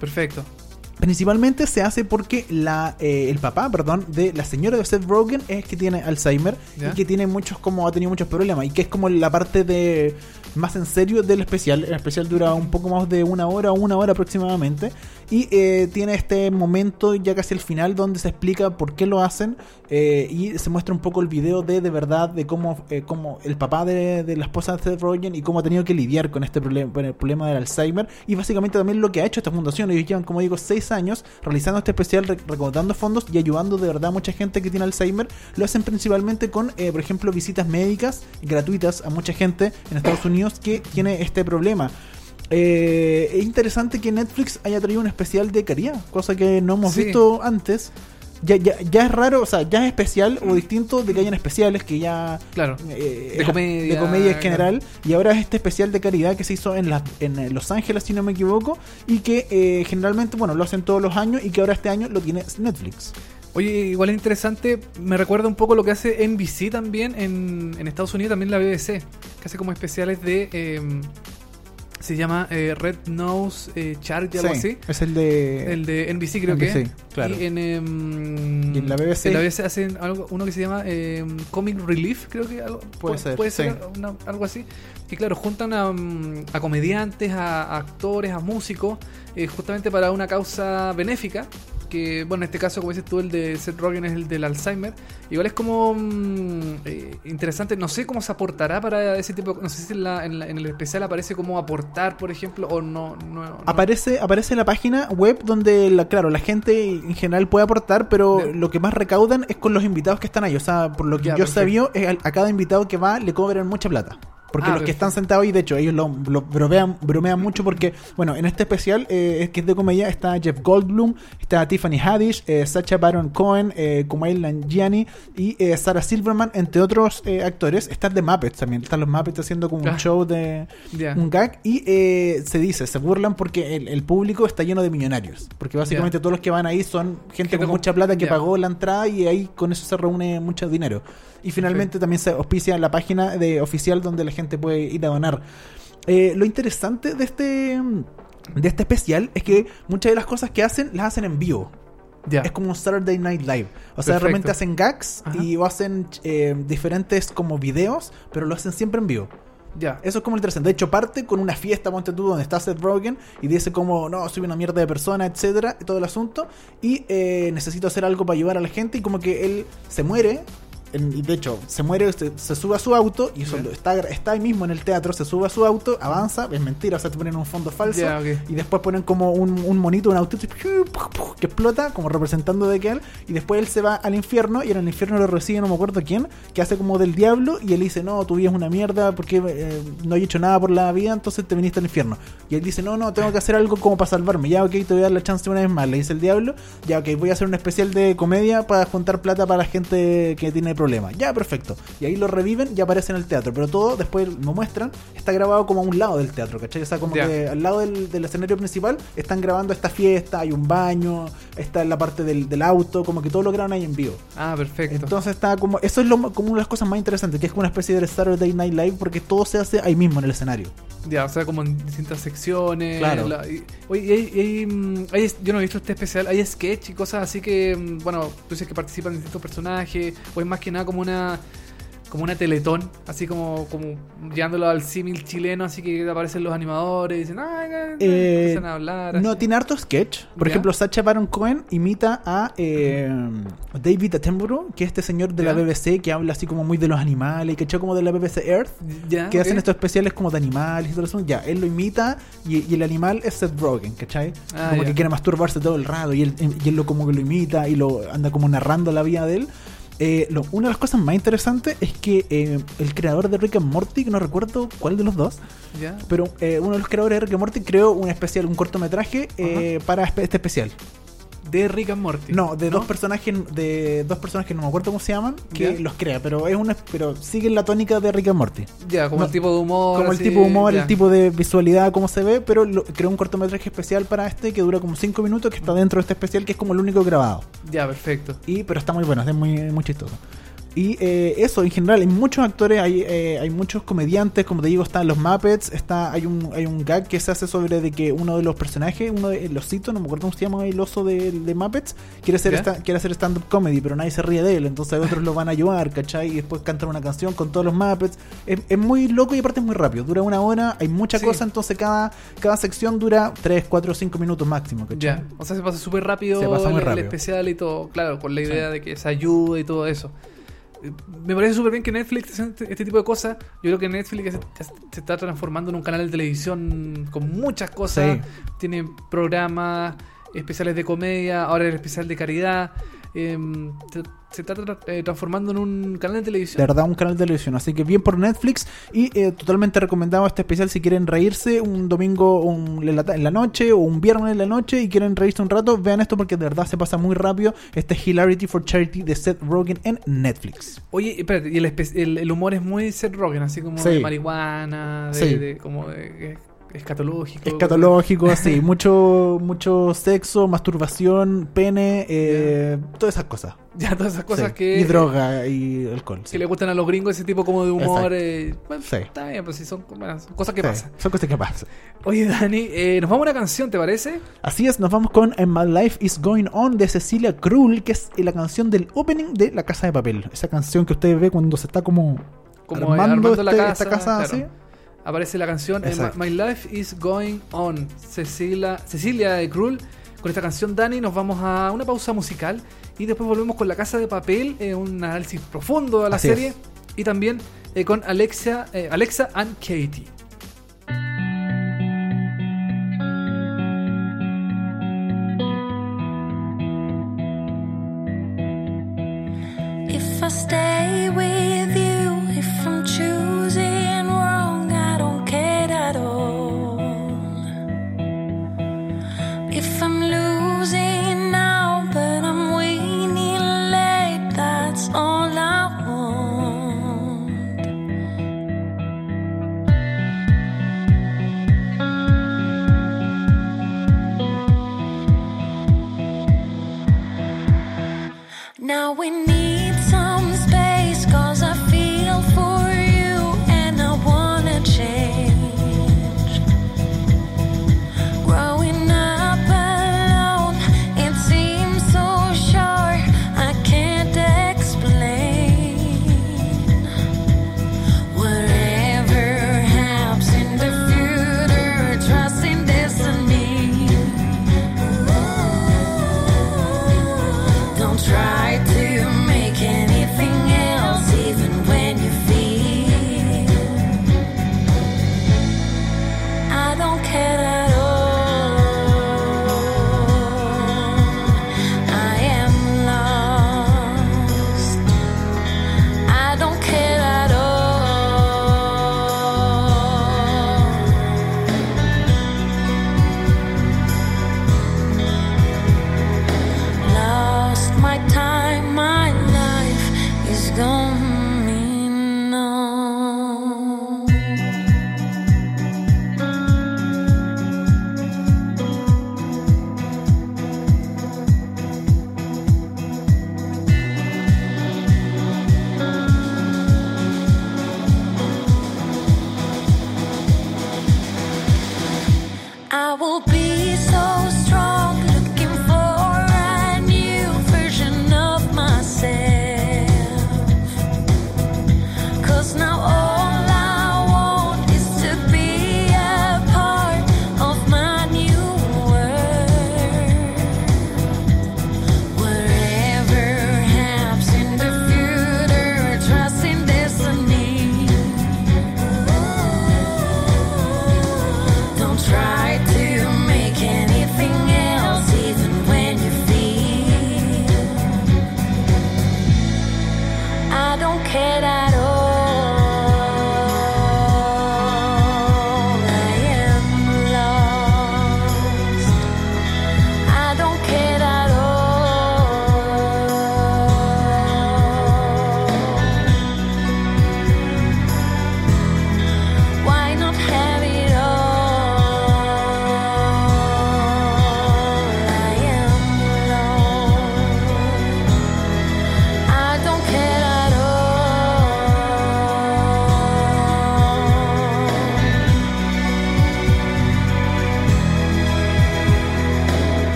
Perfecto. Principalmente se hace porque la, eh, el papá, perdón, de la señora de Seth Rogen es que tiene Alzheimer Ya. y que tiene muchos, como ha tenido muchos problemas y que es como la parte de más en serio del especial. El especial dura un poco más de una hora, una hora aproximadamente y eh, tiene este momento ya casi al final donde se explica por qué lo hacen eh, y se muestra un poco el video de de verdad de cómo, eh, cómo el papá de, de la esposa de Seth Rogen y cómo ha tenido que lidiar con este problema, con el problema del Alzheimer y básicamente también lo que ha hecho esta fundación. Ellos llevan, como digo, seis años realizando este especial, re- recaudando fondos y ayudando de verdad a mucha gente que tiene Alzheimer. Lo hacen principalmente con, eh, por ejemplo, visitas médicas gratuitas a mucha gente en Estados Unidos que tiene este problema. Eh, es interesante que Netflix haya traído un especial de caridad, cosa que no hemos Sí. visto antes. Ya, ya, ya es raro, o sea, ya es especial o distinto de que hayan especiales que ya Claro. eh, De es- comedia, de comedia en claro. general y ahora es este especial de caridad que se hizo en, la- en eh, Los Ángeles si no me equivoco y que eh, generalmente bueno lo hacen todos los años y que ahora este año lo tiene Netflix Oye, igual es interesante, me recuerda un poco lo que hace NBC también en, en Estados Unidos, también la BBC, que hace como especiales de... em, se llama eh, Red Nose eh, Charity, algo Sí, así. es el de El de NBC creo NBC, que. claro. Y en, Y en la BBC. en la BBC hacen algo, uno que se llama em, Comic Relief, creo que algo, Puede ser, puede ser sí. una- algo así. Y claro, juntan a, mm, a comediantes, a, a actores, a músicos, eh, justamente para una causa benéfica. Que, bueno, en este caso, como dices tú, el de Seth Rogen es el del Alzheimer. Igual es como mm, eh, interesante. No sé cómo se aportará para ese tipo. No sé si en, la- en la- en el especial aparece cómo aportar, por ejemplo, o no. no, no. Aparece, aparece la página web donde, la, claro, la gente en general puede aportar, pero De- lo que más recaudan es con los invitados que están ahí. O sea, por lo que Ya, yo sabía, a cada invitado que va le cobran mucha plata. Porque Ah, los que están sentados ahí, de hecho, ellos lo, lo bromean, bromean mucho porque, bueno, en este especial, eh, que es de comedia, está Jeff Goldblum, está Tiffany Haddish, eh, Sacha Baron Cohen, eh, Kumail Nanjiani y eh, Sarah Silverman, entre otros eh, actores. Están de Muppets también. Están los Muppets haciendo como un Ah. show de un gag y eh, se dice, se burlan porque el, el público está lleno de millonarios. Porque básicamente todos los que van ahí son gente Gente con con- mucha plata que pagó la entrada y ahí con eso se reúne mucho dinero. Y finalmente también se auspicia la página de oficial donde la gente puede ir a donar. Eh, lo interesante de este de este especial es que muchas de las cosas que hacen las hacen en vivo. Ya. Es como un Saturday Night Live. O sea, Perfecto. realmente hacen gags Ajá. y hacen eh, diferentes como videos, pero lo hacen siempre en vivo. Ya. Eso es como lo interesante. De hecho, parte con una fiesta, ponte tú, donde está Seth Rogen y dice como, no, soy una mierda de persona, etcétera, todo el asunto. Y eh, necesito hacer algo para ayudar a la gente. Y como que él se muere. En- de hecho, se muere, se, se sube a su auto y eso lo- está, está ahí mismo en el teatro, se sube a su auto, avanza, es mentira, o sea, te ponen un fondo falso Ya, ok. y después ponen como un, un monito, un autito que explota, como representando de que él, y después él se va al infierno y en el infierno lo recibe no me acuerdo quién, que hace como del diablo y él dice, no, tu vida es una mierda porque eh, no he hecho nada por la vida, entonces te viniste al infierno. Y él dice, no, no, tengo que hacer algo como para salvarme, ya ok, te voy a dar la chance una vez más, le dice el diablo, ya ok, voy a hacer un especial de comedia para juntar plata para la gente que tiene problemas, ya perfecto. Y ahí lo reviven y aparece en el teatro, pero todo después lo muestran, está grabado como a un lado del teatro, ¿cachai? O sea, como que al lado del, del escenario principal están grabando esta fiesta, hay un baño, está en la parte del, del auto, como que todo lo graban ahí en vivo. Ah, perfecto. Entonces está como, eso es lo, como una de las cosas más interesantes, que es como una especie de Saturday Night Live porque todo se hace ahí mismo en el escenario. Ya, o sea, como en distintas secciones. Claro. la- y- oye, y hay- y hay, mm, yo no he visto este especial. Hay sketch y cosas así que, mm, bueno, tú dices que participan distintos personajes. O es más que como una como una teletón, así como, como llevándolo al símil chileno, así que aparecen los animadores y dicen, ay", Eh, empiezan a hablar. No, tiene harto sketch. Por Ya. ejemplo, Sacha Baron Cohen imita a eh, David Attenborough, que es este señor de la. BBC que habla así como muy de los animales, que echó como de la BBC Earth. Ya, que hacen estos especiales como de animales y todo eso. Ya, él lo imita y, y el animal es Seth Rogen, ¿cachai? Ah, como que quiere masturbarse todo el rato y él, y él lo como que lo imita y lo anda como narrando la vida de él. Eh, lo- una de las cosas más interesantes es que eh, el creador de Rick and Morty, que no recuerdo cuál de los dos, pero eh, uno de los creadores de Rick and Morty creó un especial, un cortometraje eh, para este especial. De Rick and Morty. No, de dos personajes, de dos personas que no me acuerdo cómo se llaman, que Ya. los crea, pero es una, pero siguen la tónica de Rick and Morty. Ya, como No, el tipo de humor. Como el así, tipo de humor, ya. el tipo de visualidad, cómo se ve, pero lo- creó un cortometraje especial para este que dura como 5 minutos, que está dentro de este especial, que es como el único grabado. Ya, perfecto. Y, pero está muy bueno, es muy, muy chistoso. Y eh, eso, en general, hay muchos actores, hay, eh, hay muchos comediantes, como te digo, están los Muppets, está, hay un, hay un gag que se hace sobre de que uno de los personajes, uno de los osito, no me acuerdo cómo se llama el oso de, de Muppets, quiere hacer, esta- quiere hacer stand-up comedy, pero nadie se ríe de él, entonces otros lo van a ayudar, ¿cachai? Y después cantan una canción con todos los Muppets. Es, es muy loco y aparte es muy rápido, dura una hora, hay mucha Sí. cosa, entonces cada, cada sección dura 3, 4, 5 minutos máximo, ¿cachai? Ya, o sea, se pasa súper rápido, Se pasa muy el, el rápido. especial y todo, claro, con la Sí. idea de que se ayuda y todo eso. Me parece súper bien que Netflix este, este tipo de cosas. Yo creo que Netflix se, se está transformando en un canal de televisión con muchas cosas. Sí. Tiene programas especiales de comedia, ahora el especial de caridad. Em, se, está tra- eh, transformando en un canal de televisión. De verdad, un canal de televisión. Así que bien por Netflix. Y eh, totalmente recomendado este especial si quieren reírse un domingo un- en, la, ta- en la noche o un viernes en la noche y quieren reírse un rato. Vean esto porque de verdad se pasa muy rápido. Este es Hilarity for Charity de Seth Rogen en Netflix. Oye, espérate, y el, espe- el, el humor es muy Seth Rogen, así como Sí. de marihuana, de, Sí. de- como de, eh, escatológico. Escatológico, así. [laughs] Mucho, mucho sexo, masturbación, pene, eh, todas esas cosas. [laughs] Ya, todas esas cosas Sí. que. Y droga y alcohol. Que sí. le gustan a los gringos ese tipo como de humor. Eh, bueno, Sí. Está bien, pues sí, son, bueno, son cosas que Sí, pasan. Son cosas que pasan. Oye, Dani, eh, nos vamos a una canción, ¿te parece? Así es, nos vamos con And My Life Is Going On de Cecilia Krull, que es la canción del opening de La Casa de Papel. Esa canción que usted ve cuando se está como, Como armando, armando la este- casa, esta casa claro. así. Aparece la canción eh. My, Life is Going On. Cecilia, Cecilia de Krull. Con esta canción, Dani, nos vamos a una pausa musical y después volvemos con La Casa de Papel, eh, un análisis profundo a la Así serie. es. Y también eh, con Alexa, eh, Alexa and Katie.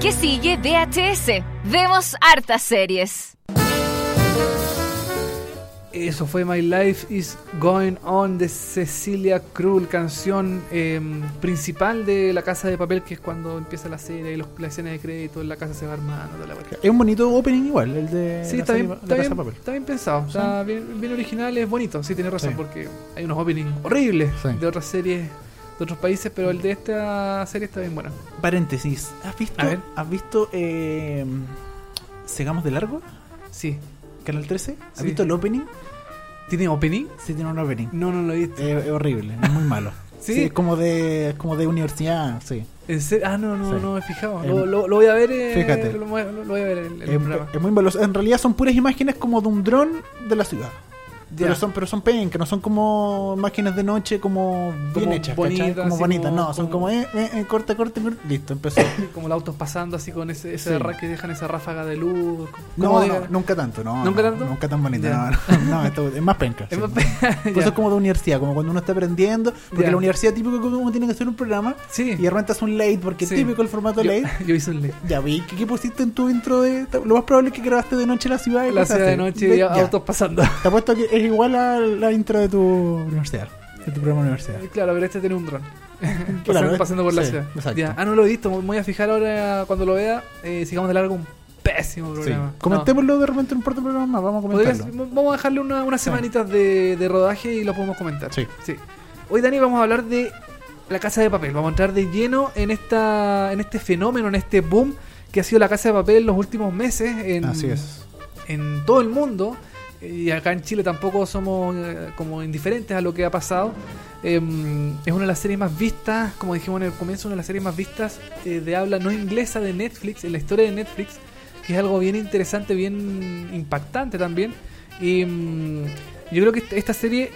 Que sigue VHS. Vemos hartas series. Eso fue My Life is Going On de Cecilia Krull, canción eh, principal de La Casa de Papel, que es cuando empieza la serie y los, la escena de crédito, la casa se va armando. toda la. Es un bonito opening igual, el de Sí, la está serie bien, La está, Casa bien, de Papel. está bien pensado, está bien, bien original, es bonito, sí, tienes razón, Sí. porque hay unos openings horribles Sí. de otras series de otros países, pero el de esta serie está bien bueno. Paréntesis, ¿has visto, A ver. ¿has visto eh, Segamos de Largo? Sí. Canal 13? ¿Has Sí. visto el opening? ¿Tiene opening? Sí, tiene un opening. No, no lo he visto. Es, es horrible, es muy malo. [laughs] ¿Sí? es como de, es como de universidad, sí. ¿En serio? Ah, no, no, Sí. no me he fijado. Em, Lo, lo- lo voy a ver. eh, fíjate. Lo, voy a- lo voy a ver en el Es, programa. es muy malo. En realidad son puras imágenes como de un dron de la ciudad. Pero son, pero son que no son como máquinas de noche como bien Como hechas, bonitas, Como bonitas, como- no, son como, como- eh, eh, eh, corte, corte, corte, listo, empezó. [laughs] Como los autos pasando así con ese, ese que dejan esa ráfaga de luz. No, como nunca tanto, no. ¿Nunca tanto? Nunca tan bonita, no, no, es más penca. [laughs] [laughs] Es como de universidad, como cuando uno está aprendiendo, porque la universidad típico uno tiene que hacer un programa Sí. y de repente un late, porque es típico el formato late. yo hice un late. Ya vi, ¿qué, pusiste en tu intro de...? Lo más probable es que grabaste de noche la ciudad y La ciudad de noche y autos pasando. Te apuesto que es igual a la intro de tu universidad, de tu programa universidad. claro, pero este tiene un dron. [laughs] Claro, pasando, eh. pasando por la Sí, ciudad. Ya. Ah, no lo he visto. Me voy a fijar ahora cuando lo vea. Eh, sigamos de largo un pésimo Sí. programa. Comentémoslo de repente en un par de programas más, vamos a comentarlo. vamos a dejarle una- unas Sí. semanitas de, de rodaje y lo podemos comentar. Sí. Hoy, Dani, vamos a hablar de la casa de papel. Vamos a entrar de lleno en esta en este fenómeno, en este boom que ha sido la casa de papel en los últimos meses. En, Así es. en todo el mundo y acá en Chile tampoco somos eh, como indiferentes a lo que ha pasado. Em, es una de las series más vistas, como dijimos en el comienzo, una de las series más vistas eh, de habla no inglesa de Netflix, en la historia de Netflix, que es algo bien interesante, bien impactante también. Y mm, yo creo que esta serie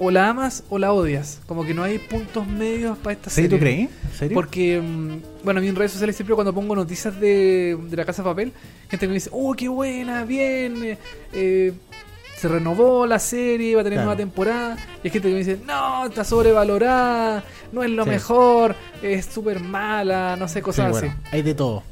o la amas o la odias, como que no hay puntos medios para esta ¿Sí, serie. tú crees? ¿En serio? Porque, mm, bueno, a mí en redes sociales siempre cuando pongo noticias de, de la Casa de Papel, gente que me dice, oh, qué buena, bien, eh, eh, se renovó la serie, va a tener Claro. nueva temporada. Y hay gente que me dice, no, está sobrevalorada, no es lo Sí. mejor, es súper mala, no sé, Sí, cosas bueno, así. hay de todo.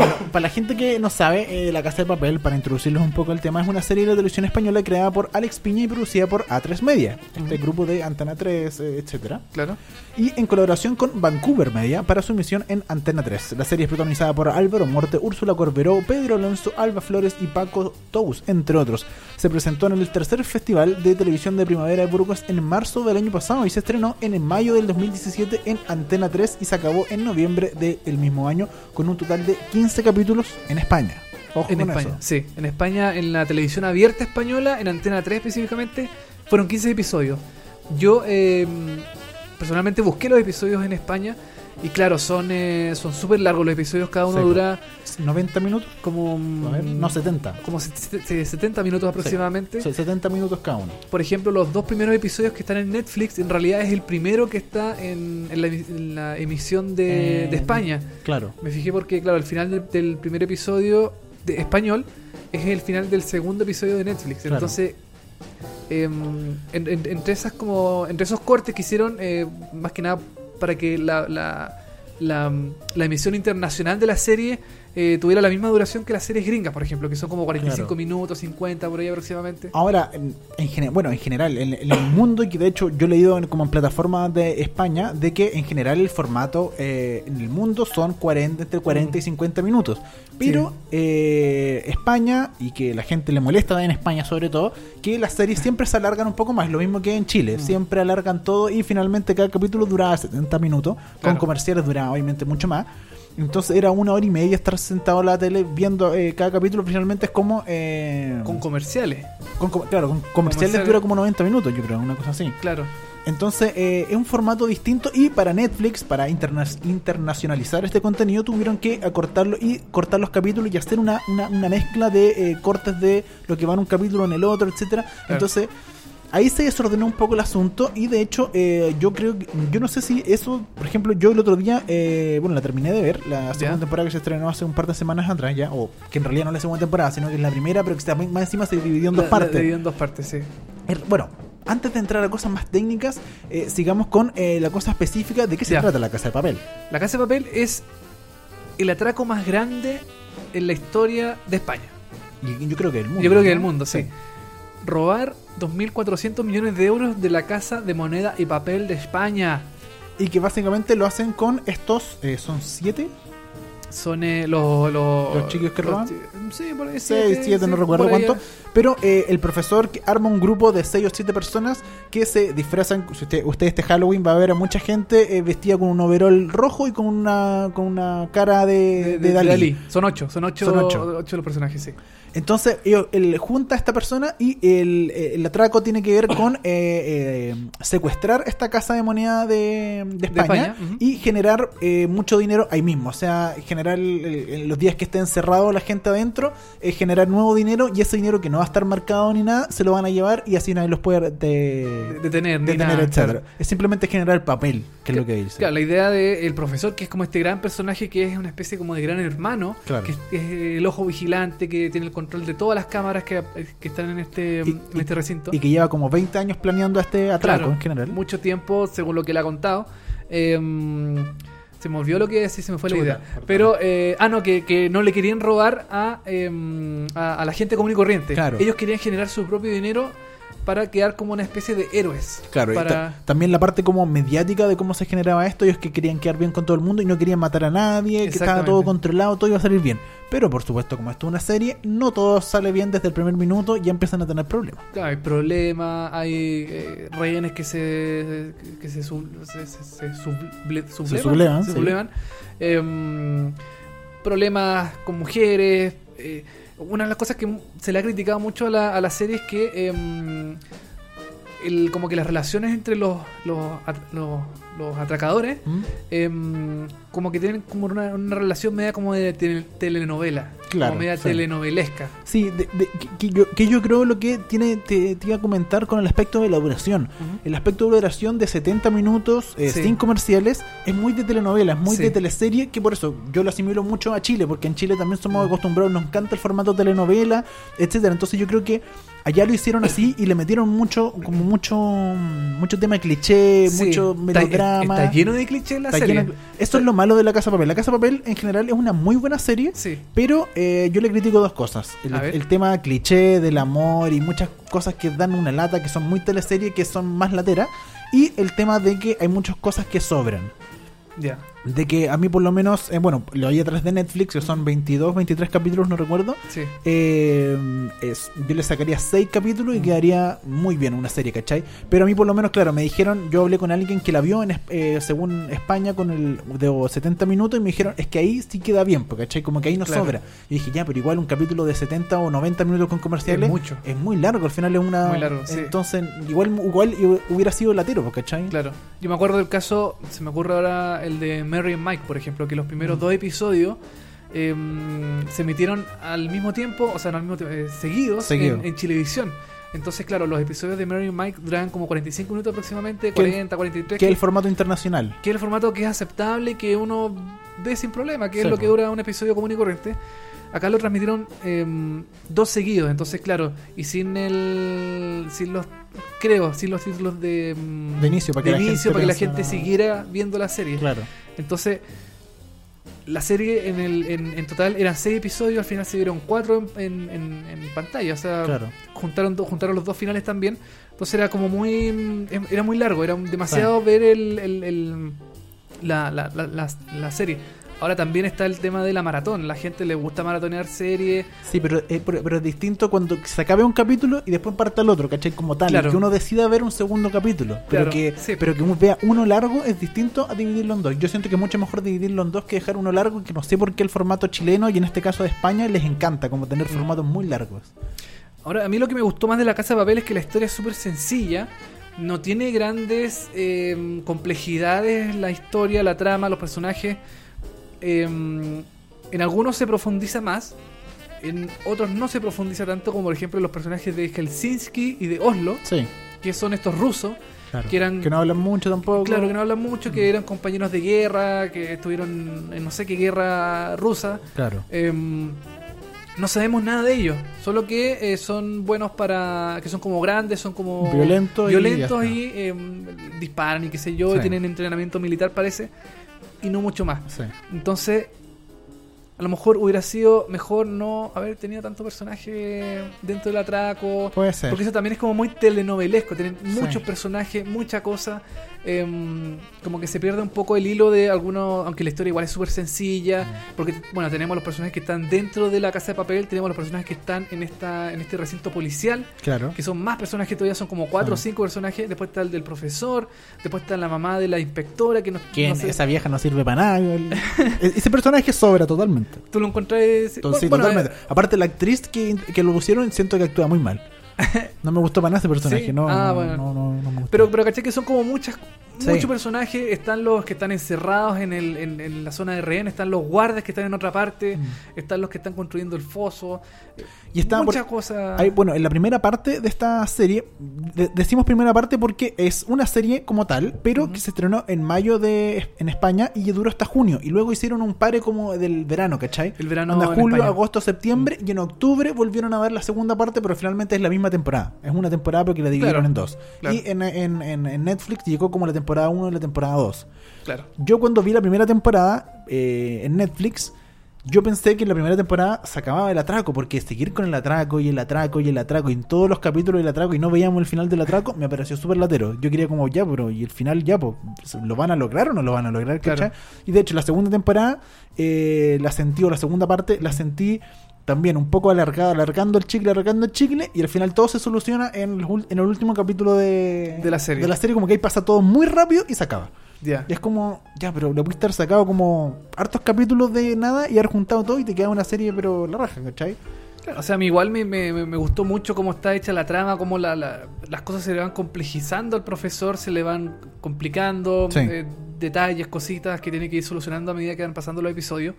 Bueno, para la gente que no sabe, eh, La Casa de Papel, para introducirles un poco el tema, es una serie de televisión española creada por Alex Piña y producida por A3 Media, este Ujú. grupo de Antena 3, eh, etcétera Claro. y en colaboración con Vancouver Media para su emisión en Antena 3. La serie es protagonizada por Álvaro Morte, Úrsula Corberó, Pedro Alonso, Alba Flores y Paco Tous, entre otros. Se presentó en el tercer Festival de Televisión de Primavera de Burgos en marzo del año pasado y se estrenó en mayo del 2017 en Antena 3 y se acabó en noviembre del mismo año con un total de 15 capítulos en España. Ojo En con España, eso. sí. En España, en la televisión abierta española, en Antena 3 específicamente, fueron 15 episodios. Yo eh, personalmente busqué los episodios en España y claro, son son súper largos los episodios, cada uno Sí. dura 90 minutos, como... a ver, no 70. Como se- se- 70 minutos aproximadamente. Sí, 70 minutos cada uno. Por ejemplo, los dos primeros episodios que están en Netflix, en realidad es el primero que está en, en la, emi- en la emisión de, Eh, de España. Claro. Me fijé porque, claro, el final del, del primer episodio de español es el final del segundo episodio de Netflix. Claro. Entonces, em, en- en- entre esas como entre esos cortes que hicieron, eh, más que nada para que la, la, la, emisión internacional de la serie eh, tuviera la misma duración que las series gringas, por ejemplo, que son como 45 Claro. minutos, 50 por ahí aproximadamente. Ahora, en, en bueno, en general, en, en el mundo, y que de hecho yo he leído en- como en plataformas de España, de que en general el formato eh, en el mundo son 40, entre 40 y 50 minutos. Pero eh, España, y que la gente le molesta en España sobre todo, que las series siempre se alargan un poco más, lo mismo que en Chile, Mm. siempre alargan todo y finalmente cada capítulo duraba 70 minutos, con comerciales duraba obviamente mucho más. Entonces era una hora y media estar sentado en la tele viendo eh, cada capítulo, finalmente es como... eh, Con comerciales, con claro, con comerciales Comerciales. dura como 90 minutos, yo creo, una cosa así. claro. Entonces, eh, es un formato distinto y para Netflix, para interna- internacionalizar este contenido, tuvieron que acortarlo y cortar los capítulos y hacer una, una, una mezcla de eh, cortes de lo que va en un capítulo en el otro, etcétera Entonces, ahí se desordenó un poco el asunto y de hecho, eh, yo creo que, yo no sé si eso, por ejemplo, yo el otro día, eh, bueno, la terminé de ver, la segunda temporada que se estrenó hace un par de semanas atrás ya, o que en realidad no es la segunda temporada, sino que es la primera, pero que también más encima se dividió en dos La- partes. dividió en dos partes, sí. Er, Bueno, antes de entrar a cosas más técnicas, eh, sigamos con la cosa específica de qué se trata la casa de papel. La Casa de Papel es el atraco más grande en la historia de España. Y yo creo que el mundo. Yo creo que del mundo, sí. Robar 2.400 millones de euros de la Casa de Moneda y Papel de España. Y que básicamente lo hacen con estos, eh, son siete, Son eh, los, los... ¿Los chicos que roban? chi- Sí, por ahí seis, siete, siete, no sí, recuerdo cuánto. Pero eh, el profesor que arma un grupo de seis o siete personas que se disfrazan. Si usted, usted este Halloween va a ver a mucha gente eh, vestida con un overol rojo y con una, con una cara de, de, Dalí. Son ocho, son ocho, Son ocho. ocho los personajes, sí. Entonces, ellos- él junta a esta persona y el, el atraco tiene que ver con eh, eh, secuestrar esta casa de moneda de, de España, España, ujú. y generar eh, mucho dinero ahí mismo. O sea, generar el- el- en los días que esté encerrado la gente adentro, eh, generar nuevo dinero y ese dinero que no va a estar marcado ni nada, se lo van a llevar y así nadie los puede de- Detener, detener, etcétera. claro. Es simplemente generar papel, que es lo que dice. Claro, la idea del profesor, que es como este gran personaje que es una especie como de gran hermano, Claro. que es, es el ojo vigilante, que tiene el control de todas las cámaras que, que están en este, Y- en este recinto. Y que lleva como 20 años planeando este atraco Claro, en general. Mucho tiempo, según lo que él ha contado. Em, se me olvidó lo que sí se me fue la idea. perdón. Pero, eh, ah, no, que, que no le querían robar a, em, a, a la gente común y corriente. Claro. Ellos querían generar su propio dinero para quedar como una especie de héroes. Claro, y para... ta- también la parte como mediática de cómo se generaba esto, ellos que querían quedar bien con todo el mundo y no querían matar a nadie, que estaba todo controlado, todo iba a salir bien. Pero por supuesto, como esto es una serie, no todo sale bien desde el primer minuto y ya empiezan a tener problemas. Claro, hay problemas, hay eh, rehenes que se que se, sub- se, se- se suble- sublevan, sublevan, se sí. sublevan. Em, problemas con mujeres. eh, una de las cosas que se le ha criticado mucho a la, a la serie es que em, el, como que las relaciones entre los, los, los, los atracadores ¿Mm? em, como que tienen como una, una relación media como de tele- telenovela, Claro, como media sí. telenovelesca. Sí, de- de- que, yo, que yo creo lo que tiene te, te iba a comentar con el aspecto de la duración. El aspecto de duración de 70 minutos, eh, Sí. sin comerciales, es muy de telenovela, es muy Sí. de teleserie, que por eso yo lo asimilo mucho a Chile, porque en Chile también somos acostumbrados, nos encanta el formato telenovela, etcétera Entonces yo creo que allá lo hicieron así y le metieron mucho, como mucho, mucho tema de cliché, Sí, mucho melodrama. Está, lleno de clichés la Está serie. lleno- Esto es lo malo de La Casa de Papel. La Casa de Papel en general es una muy buena serie, Sí. pero eh, yo le critico dos cosas. El, tema cliché del amor y muchas cosas que dan una lata, que son muy teleserie, que son más lateras. Y el tema de que hay muchas cosas que sobran. Ya. De que a mí por lo menos, eh, bueno, lo hay a través de Netflix, que son 22, 23 capítulos, no recuerdo. Sí. Eh, es- yo le sacaría 6 capítulos Mm. y quedaría muy bien una serie, ¿cachai? Pero a mí por lo menos, claro, me dijeron, yo hablé con alguien que la vio en, eh, según España con el de 70 minutos y me dijeron, es que ahí sí queda bien, porque, ¿cachai? Como que ahí no Claro. sobra. Y dije, ya, pero igual un capítulo de 70 o 90 minutos con comerciales Es mucho. es muy largo, al final es una... Muy largo, sí. Entonces, igual, igual hubiera sido latero, ¿cachai? Claro. Yo me acuerdo del caso, se me ocurre ahora el de Mary and Mike, por ejemplo, que los primeros Mm. dos episodios em, se emitieron al mismo tiempo, o sea, no al mismo tiempo, eh, seguidos Seguido. en, en Chilevisión. Entonces, claro, los episodios de Mary and Mike duran como 45 minutos aproximadamente, Que el- 40, 43, Que es el formato internacional. que es el formato que es aceptable, que uno ve sin problema, que Sí, es lo que dura un episodio común y corriente. Acá lo transmitieron em, dos seguidos, entonces claro, y sin el, sin los, creo, sin los títulos de, De inicio, para que de la inicio, gente para que la gente siguiera viendo la serie. Claro. Entonces, la serie en, el, en, en total eran seis episodios, al final se dieron cuatro en, en- en- en pantalla, o sea, Claro. juntaron, do- juntaron los dos finales también. Entonces era como muy. em, Era muy largo, era demasiado ver el, el- el- la, la, la- la serie. Ahora también está el tema de la maratón. La gente le gusta maratonear series. Sí, pero, eh, pero, pero es distinto cuando se acabe un capítulo y después parta el otro, ¿cachai? Como tal, Claro. que uno decida ver un segundo capítulo. Pero Claro, que, sí. pero que uno vea uno largo es distinto a dividirlo en dos. Yo siento que es mucho mejor dividirlo en dos que dejar uno largo, que no sé por qué el formato chileno y en este caso de España les encanta, como tener Mm. formatos muy largos. Ahora, a mí lo que me gustó más de La Casa de Papel es que la historia es súper sencilla. No tiene grandes eh, complejidades la historia, la trama, los personajes. Eh, en algunos se profundiza más. En otros no se profundiza tanto como por ejemplo los personajes de Helsinki y de Oslo, Sí, que son estos rusos, claro. Que eran- no hablan mucho tampoco. claro que no hablan mucho, que eran compañeros de guerra, que estuvieron en no sé qué guerra rusa. Claro. Em, no sabemos nada de ellos. Solo que eh, son buenos para. que son como grandes, son como. Violentos y violentos eh, disparan y qué sé yo. y Sí. tienen entrenamiento militar, parece. Y no mucho más. Sí. Entonces, a lo mejor hubiera sido mejor no haber tenido tanto personaje dentro del atraco. Puede ser. Porque eso también es como muy telenovelesco, tienen Sí. muchos personajes, mucha cosa. Em, como que se pierde un poco el hilo de algunos, aunque la historia igual es súper sencilla. Mm. Porque, bueno, tenemos los personajes que están dentro de la casa de papel, tenemos los personajes que están en esta en este recinto policial, Claro. que son más personajes todavía, son como cuatro Sí. o cinco personajes. Después está el del profesor, después está la mamá de la inspectora, que no, sé, esa vieja no sirve para nada. el- [laughs] e- Ese personaje sobra totalmente. tú lo encontrás. Entonces, bueno, totalmente. eh, Aparte, la actriz que, que lo pusieron, siento que actúa muy mal. [laughs] No me gustó para nada ese personaje. Sí. No, Ah, no, bueno. no, no, no me gustó. Pero, pero caché que son como muchas, Sí. muchos personajes. Están los que están encerrados en, el, en, en la zona de rehén, están los guardias que están en otra parte, Mm. están los que están construyendo el foso. Y está muchas cosas. Bueno, en la primera parte de esta serie, de- decimos primera parte porque es una serie como tal, pero que se estrenó en mayo de en España y duró hasta junio. Y luego hicieron un pare como del verano, ¿cachai? El verano Onda julio, España. agosto, septiembre y en octubre volvieron a dar la segunda parte, pero finalmente es la misma temporada. Es una temporada porque la dividieron Claro, en dos. claro. Y en, en- en- en Netflix llegó como la temporada 1 y la temporada 2. Claro. Yo cuando vi la primera temporada eh, en Netflix, yo pensé que en la primera temporada se acababa el atraco, porque seguir con el atraco y el atraco y el atraco y en todos los capítulos del atraco y no veíamos el final del atraco, me pareció súper latero. Yo quería como, ya, pero ¿y el final ya? Pues, ¿Lo van a lograr o no lo van a lograr? Claro. Y de hecho, la segunda temporada, eh, la sentí, o la segunda parte, la sentí también un poco alargada, alargando el chicle, alargando el chicle, y al final todo se soluciona en el, ul- en el último capítulo de, De la serie. De la serie, como que ahí pasa todo muy rápido y se acaba. Ya. Y es como, ya, pero le pudiste haber sacado como hartos capítulos de nada y haber juntado todo y te queda una serie, pero la raja, ¿cachai? O sea, a mí igual me, me, me gustó mucho cómo está hecha la trama, cómo la, la- las cosas se le van complejizando al profesor, se le van complicando, Sí. eh, detalles, cositas que tiene que ir solucionando a medida que van pasando los episodios.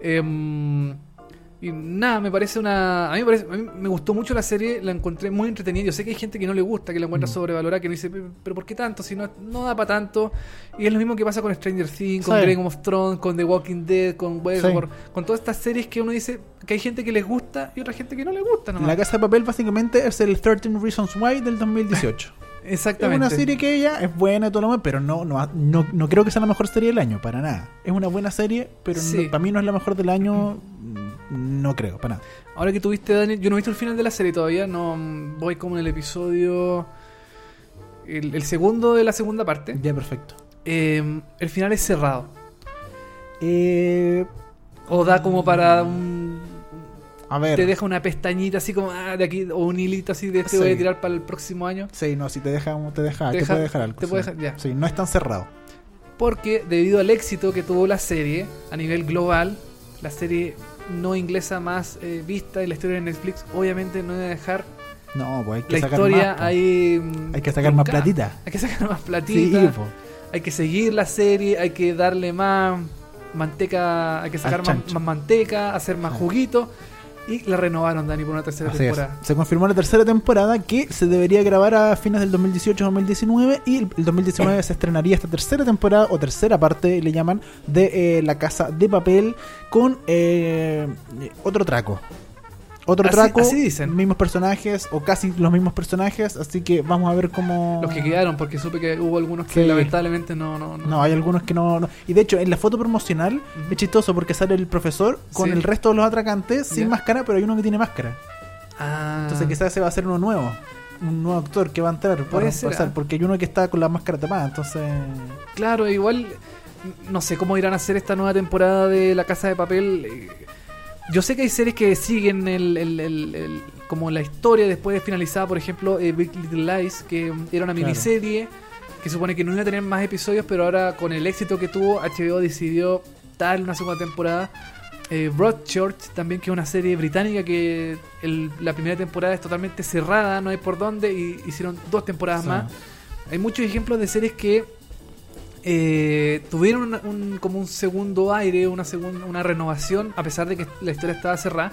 Em, y nada, me parece una. A mí me, parece- a mí me gustó mucho la serie, la encontré muy entretenida. Yo sé que hay gente que no le gusta, que la encuentra Mm. sobrevalorada, que no dice, "Pero- ¿por qué tanto? Si no, no da para tanto. Y es lo mismo que pasa con Stranger Things, con. Game of Thrones, con The Walking Dead, con Westworld, Sí. con todas estas series que uno dice que hay gente que les gusta y otra gente que no le gusta. nomás. La Casa de Papel básicamente es el 13 Reasons Why del 2018. [laughs] es Exactamente. una serie que ella es buena y todo lo demás, pero no, no, no, no creo que sea la mejor serie del año, para nada. Es una buena serie, pero Sí. no- para mí no es la mejor del año, no creo, para nada. Ahora que tuviste, Daniel, yo no he visto el final de la serie todavía, no mm, voy como en el episodio. El, el segundo de la segunda parte. Ya, perfecto. Eh, el final es cerrado. Eh, O da como para un. a ver. Te deja una pestañita así como ah, de aquí, o un hilito así de este Sí. voy a tirar para el próximo año. Sí, no, si te deja, te deja, te Deja- puede dejar algo. te sí. puede dejar- ya. Sí, no es tan cerrado. Porque debido al éxito que tuvo la serie a nivel global, la serie no inglesa más eh, vista en la historia de Netflix, obviamente no iba a dejar No, pues hay que la sacar historia más. ahí. mm, Hay que sacar más platita. [laughs] Hay que sacar más Sí, platita. hay que seguir la serie, hay que darle más manteca, hay que sacar más manteca, hacer más Sí. juguito. Y la renovaron, Dani, por una tercera Así es. temporada. Se confirmó la tercera temporada que se debería grabar a fines del 2018-2019 y el, el 2019 [coughs] se estrenaría esta tercera temporada o tercera parte, le llaman, de eh, La Casa de Papel con eh, otro traco. Otro Así- traco, así dicen. mismos personajes o casi los mismos personajes, así que vamos a ver cómo... Los que quedaron, porque supe que hubo algunos que Sí. lamentablemente no, no, no. No, hay algunos que no, no- Y de hecho, en la foto promocional es chistoso porque sale el profesor con Sí. el resto de los atracantes sin máscara, pero hay uno que tiene máscara. Ah, Entonces quizás ese va a ser uno nuevo. Un nuevo actor que va a entrar Puede ser, ah. porque hay uno que está con la máscara tapada, entonces... claro, igual no sé cómo irán a hacer esta nueva temporada de La Casa de Papel. Yo sé que hay series que siguen el, el- el- el- como la historia después de finalizada, por ejemplo, eh, Big Little Lies, que era una Claro. miniserie que supone que no iba a tener más episodios, pero ahora con el éxito que tuvo, HBO decidió darle una segunda temporada. Eh, Broadchurch también, que es una serie británica que el- la primera temporada es totalmente cerrada, no hay por dónde, y hicieron dos temporadas Sí. más. Hay muchos ejemplos de series que eh, tuvieron un, como un segundo aire, una, segun- una renovación, a pesar de que la historia estaba cerrada.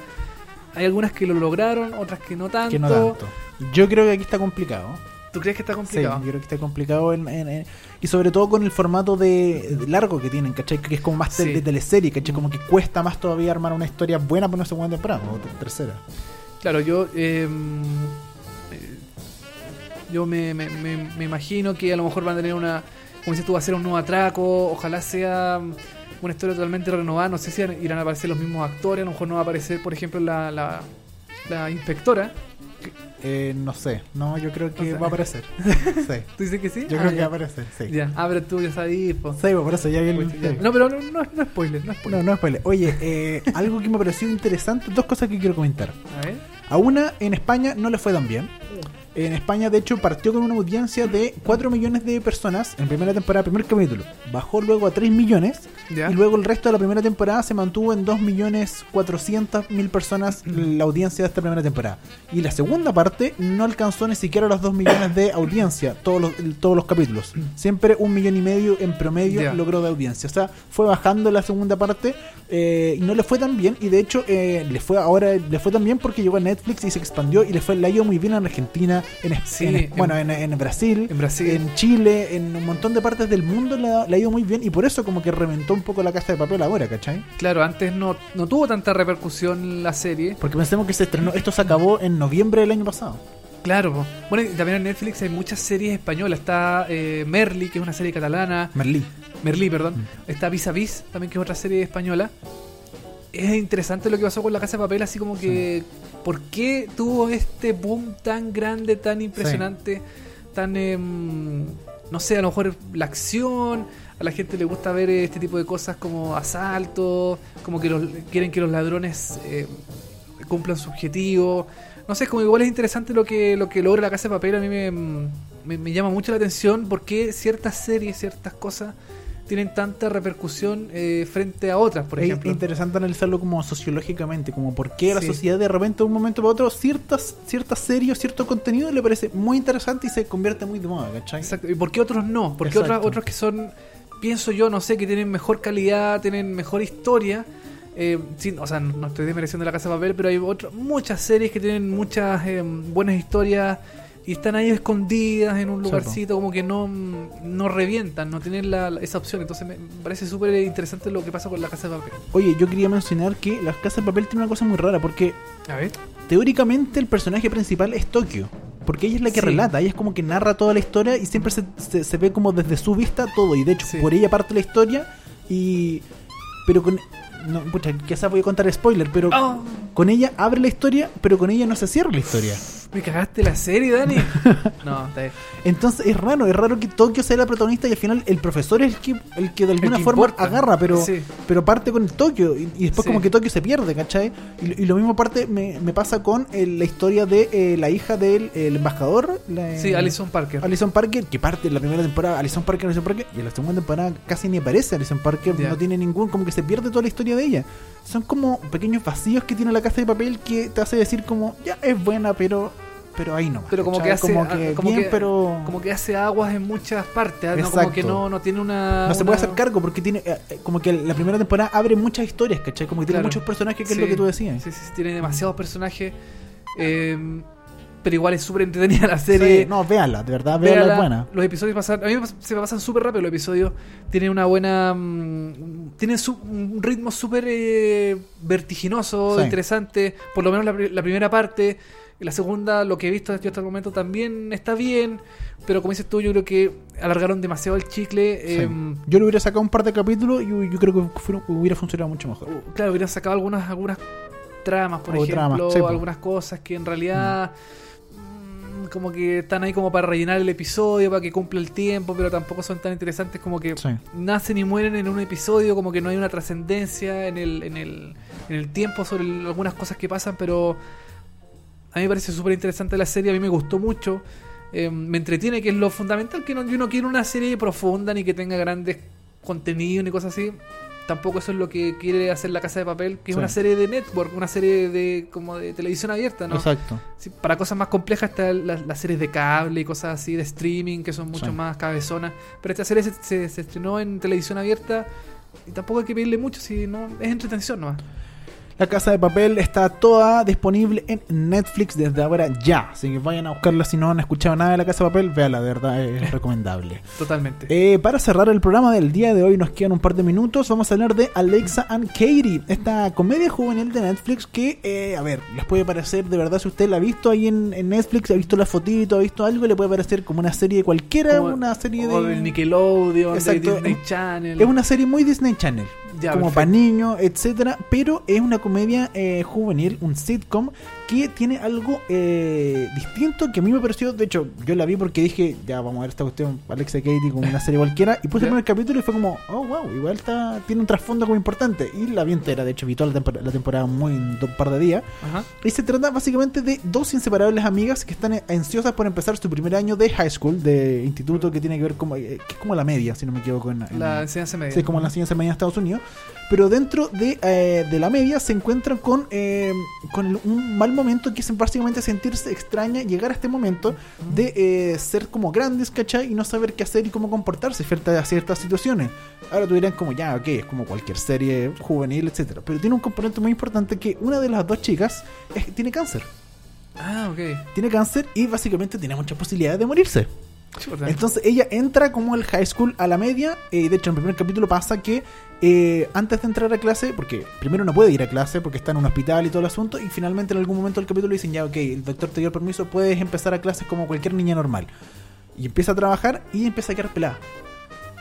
Hay algunas que lo lograron, otras que no tanto. Que no tanto. Yo creo que aquí está complicado. ¿Tú ¿Tú crees que está Sí, complicado? yo creo que está complicado en, en- en- y sobre todo con el formato de, de largo que tienen, ¿cachai? Que es como más Sí. de teleserie, ¿cachai? Como que cuesta más todavía armar una historia buena para una segunda temporada o ter- tercera. Claro, yo eh, eh, yo me, me- me- me imagino que a lo mejor van a tener una, como dices tú, va a ser un nuevo atraco, ojalá sea una historia totalmente renovada, no sé si irán a aparecer los mismos actores, a lo mejor no va a aparecer, por ejemplo, la, la, la inspectora. Eh, no sé, no, yo creo que O sea- va a aparecer. [laughs] sí. ¿Tú dices que sí? Yo Ah, creo que va a aparecer, sí. Ya, ah, pero tú ya sabías, po. Sí, por eso ya el- Pues, ya. No, pero no, no, no spoiler, no spoiler. No, no spoiler. Oye, eh, [laughs] algo que me pareció interesante, dos cosas que quiero comentar. A ver. A una, en España no le fue tan bien. En España, de hecho, partió con una audiencia de 4 millones de personas en primera temporada, primer capítulo. Bajó luego a 3 millones. Y luego el resto de la primera temporada se mantuvo en 2 millones 400 mil personas la audiencia de esta primera temporada. Y la segunda parte no alcanzó ni siquiera los 2 millones de audiencia, todos los, todos los capítulos. Siempre un millón y medio en promedio logró de audiencia. O sea, fue bajando la segunda parte eh, y no le fue tan bien. Y de hecho, eh, le fue ahora le fue tan bien porque llegó a Netflix y se expandió y le fue le ha ido muy bien en Argentina, en, Sí, en- en- bueno, en, en Brasil, en Brasil. en Chile, en un montón de partes del mundo le ha, le ha ido muy bien y por eso como que reventó un poco la casa de papel ahora, ¿cachai? Claro, antes no, no tuvo tanta repercusión la serie. Porque pensemos que se estrenó, esto se acabó en noviembre del año pasado. Claro, po. bueno, también en Netflix hay muchas series españolas. Está eh, Merly, que es una serie catalana. Merlí. Merlí, perdón. Mm. Está Vis a Vis, también que es otra serie española. Es interesante lo que pasó con La Casa de Papel, así como que... ¿Por qué tuvo este boom tan grande, tan impresionante, tan... em, no sé, a lo mejor la acción... A la gente le gusta ver este tipo de cosas como asaltos, como que los, quieren que los ladrones eh, cumplan su objetivo. No sé, como igual es interesante lo que, lo que logra la casa de papel. A mí me, me- me llama mucho la atención porque ciertas series, ciertas cosas tienen tanta repercusión eh, frente a otras, por es ejemplo. interesante analizarlo como sociológicamente, como por qué la Sí. sociedad de repente de un momento para otro ciertas ciertas series, cierto contenido le parece muy interesante y se convierte muy de moda, ¿cachai? Exacto. ¿Y por qué otros no? Porque Exacto. otros, otros que son, pienso yo, no sé, que tienen mejor calidad, tienen mejor historia. eh, sin- o sea, no no estoy desmereciendo la casa de papel, pero hay otras muchas series que tienen muchas eh, buenas historias y están ahí escondidas en un lugarcito, como que no, no revientan, no tienen la, la- esa opción. Entonces me parece súper interesante lo que pasa con la casa de papel. Oye, yo quería mencionar que la Casa de Papel tiene una cosa muy rara porque A ver. teóricamente el personaje principal es Tokio. Porque ella es la que Sí. relata, ella es como que narra toda la historia y siempre se, se- se ve como desde su vista todo. Y de hecho, Sí. por ella parte la historia y... Pero con... No, pucha, quizás voy a contar spoiler, pero Oh, con ella abre la historia, pero con ella no se cierra la historia. Me cagaste la serie, Dani. [laughs] no, está bien. Entonces es raro, es raro que Tokio sea la protagonista y al final el profesor es el que, el que de alguna que forma importa. agarra, pero, Sí. pero parte con el Tokio y, y después Sí. como que Tokio se pierde, ¿cachai? Y, y lo mismo parte me, me pasa con eh, la historia de eh, la hija del el embajador. la- Sí, Alison Parker. Alison Parker, que parte en la primera temporada, Alison Parker, Alison Parker, y en la segunda temporada casi ni aparece Alison Parker, no tiene ningún, como que se pierde toda la historia de ella. Son como pequeños vacíos que tiene la casa de papel que te hace decir como, ya es buena, pero pero ahí no. pero como que hace como que como bien, que- pero como que hace aguas en muchas partes ¿ah? ¿no? como que no, no tiene una no se una- puede hacer cargo porque tiene eh, eh, como que la primera temporada abre muchas historias, ¿cachai? Como que tiene Claro. muchos personajes, que Sí. es lo que tú decías. sí, sí, sí, tiene demasiados personajes eh, pero igual es súper entretenida la serie Sí, no, véala, de verdad, Véala, es buena. los episodios pasan a mí se me pasan súper rápido los episodios tienen una buena mm, tienen su- un ritmo súper eh, vertiginoso Sí. interesante por lo menos la, pri- la primera parte la segunda lo que he visto yo hasta el momento también está bien pero como dices tú yo creo que alargaron demasiado el chicle Sí. em, Yo le hubiera sacado un par de capítulos y yo, yo creo que hubiera funcionado mucho mejor. Uh, claro, hubieran sacado algunas, algunas tramas, por O ejemplo, tramas, sí, po. algunas cosas que en realidad mm, como que están ahí como para rellenar el episodio, para que cumpla el tiempo, pero tampoco son tan interesantes como que Sí. nacen y mueren en un episodio, como que no hay una trascendencia en el, en, el, en el tiempo sobre el- algunas cosas que pasan, pero a mí me parece súper interesante la serie, a mí me gustó mucho. eh, me entretiene, que es lo fundamental, que no, yo no quiero una serie profunda ni que tenga grandes contenidos ni cosas así. Tampoco eso es lo que quiere hacer la Casa de Papel, que es Sí. una serie de network, una serie de como de televisión abierta, ¿no? Exacto. Sí, para cosas más complejas están las, las series de cable y cosas así de streaming que son mucho Sí. más cabezonas. Pero esta serie se, se- se estrenó en televisión abierta y tampoco hay que pedirle mucho, si no es entretención nomás. La Casa de Papel está toda disponible en Netflix desde ahora ya. Así que vayan a buscarla si no han escuchado nada de La Casa de Papel, véala, de verdad es [laughs] recomendable. Totalmente. Eh, para cerrar el programa del día de hoy, nos quedan un par de minutos. Vamos a hablar de Alexa and Katie, esta comedia juvenil de Netflix que, eh, a ver, les puede parecer de verdad, si usted la ha visto ahí en, en Netflix, ha visto la fotito, ha visto algo, le puede parecer como una serie cualquiera, Como- una serie o de. del Nickelodeon, Exacto. de Disney Channel. Es una serie muy Disney Channel. Ya, como perfecto. para niños, etcétera, pero es una comedia eh, juvenil, un sitcom que tiene algo eh, distinto que a mí me pareció, de hecho, yo la vi porque dije, ya vamos a ver esta cuestión, Alexa Katie como una serie cualquiera, y puse el primer capítulo y fue como, oh wow, igual está, tiene un trasfondo como importante, y la vi entera, de hecho vi toda la temporada, la temporada muy en un par de días, Ajá. y se trata básicamente de dos inseparables amigas que están ansiosas por empezar su primer año de high school, de instituto que tiene que ver como, eh, que es como la media, si no me equivoco. En, en- La enseñanza media. Sí, como en la ciencia media de Estados Unidos. Pero dentro de, eh, de la media se encuentran con, eh, con un mal momento que es básicamente sentirse extraña, llegar a este momento de eh, ser como grandes, ¿cachai? Y no saber qué hacer y cómo comportarse frente a ciertas situaciones. Ahora tú dirán como, ya, ok, es como cualquier serie juvenil, etcétera Pero tiene un componente muy importante que una de las dos chicas es- tiene cáncer. Ah, ok. Tiene cáncer y básicamente tiene muchas posibilidades de morirse. Entonces ella entra como el high school a la media. eh, de hecho, en el primer capítulo pasa que eh, antes de entrar a clase, porque primero no puede ir a clase porque está en un hospital y todo el asunto, y finalmente en algún momento del capítulo dicen ya, ok, el doctor te dio el permiso, puedes empezar a clases como cualquier niña normal. Y empieza a trabajar y empieza a quedar pelada.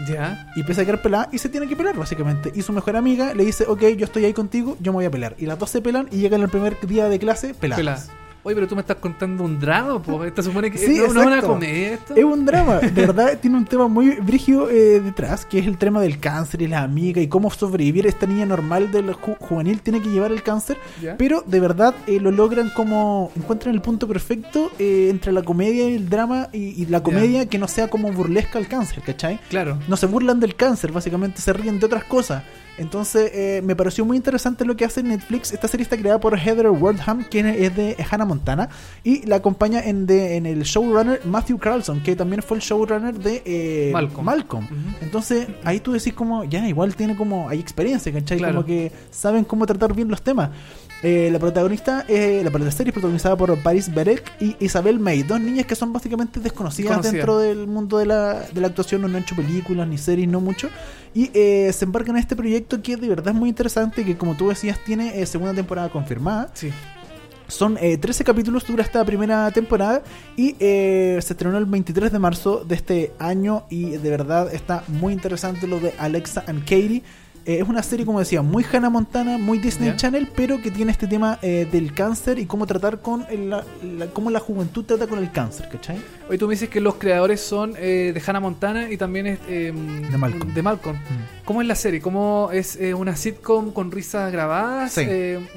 Ya. Y empieza a quedar pelada y se tiene que pelar, básicamente. Y su mejor amiga le dice, ok, yo estoy ahí contigo, yo me voy a pelar. Y las dos se pelan y llegan el primer día de clase peladas. Pelada. Oye, pero tú me estás contando un drama, po. Esta supone que Sí, no, no es una comedia esto. Es un drama, de verdad [laughs] tiene un tema muy brígido eh, detrás, que es el tema del cáncer y la amiga y cómo sobrevivir esta niña normal del ju- juvenil tiene que llevar el cáncer, Ya. pero de verdad eh, lo logran como encuentran el punto perfecto eh, entre la comedia y el drama y, y la comedia que no sea como burlesca al cáncer, ¿cachai? Claro. No se burlan del cáncer, básicamente se ríen de otras cosas. Entonces eh, me pareció muy interesante lo que hace Netflix. Esta serie está creada por Heather Wardham, que es de Hannah Montana, y la acompaña en, de- en el showrunner Matthew Carlson, que también fue el showrunner de eh, Malcolm. Ujú. Entonces ahí tú decís como, ya, igual tiene como, hay experiencia, ¿cachai? Claro. Como que saben cómo tratar bien los temas. Eh, la protagonista, eh, la, la serie es protagonizada por Paris Berek y Isabel May, dos niñas que son básicamente desconocidas Desconocidas. dentro del mundo de la, de la actuación, no han hecho películas ni series, no mucho. Y eh, se embarcan en este proyecto que de verdad es muy interesante, que como tú decías tiene eh, segunda temporada confirmada. Sí. Son eh, 13 capítulos, dura esta primera temporada y eh, se estrenó el 23 de marzo de este año y de verdad está muy interesante lo de Alexa and Katie. Eh, es una serie, como decía, muy Hannah Montana, muy Disney Ya. Channel, pero que tiene este tema eh, del cáncer y cómo tratar con el- la, la- cómo la juventud trata con el cáncer, ¿cachai? Hoy tú me dices que los creadores son eh, de Hannah Montana y también es, eh, De Malcolm. de Malcolm. ¿Cómo es la serie? ¿Cómo es eh, una sitcom con risas grabadas? Sí.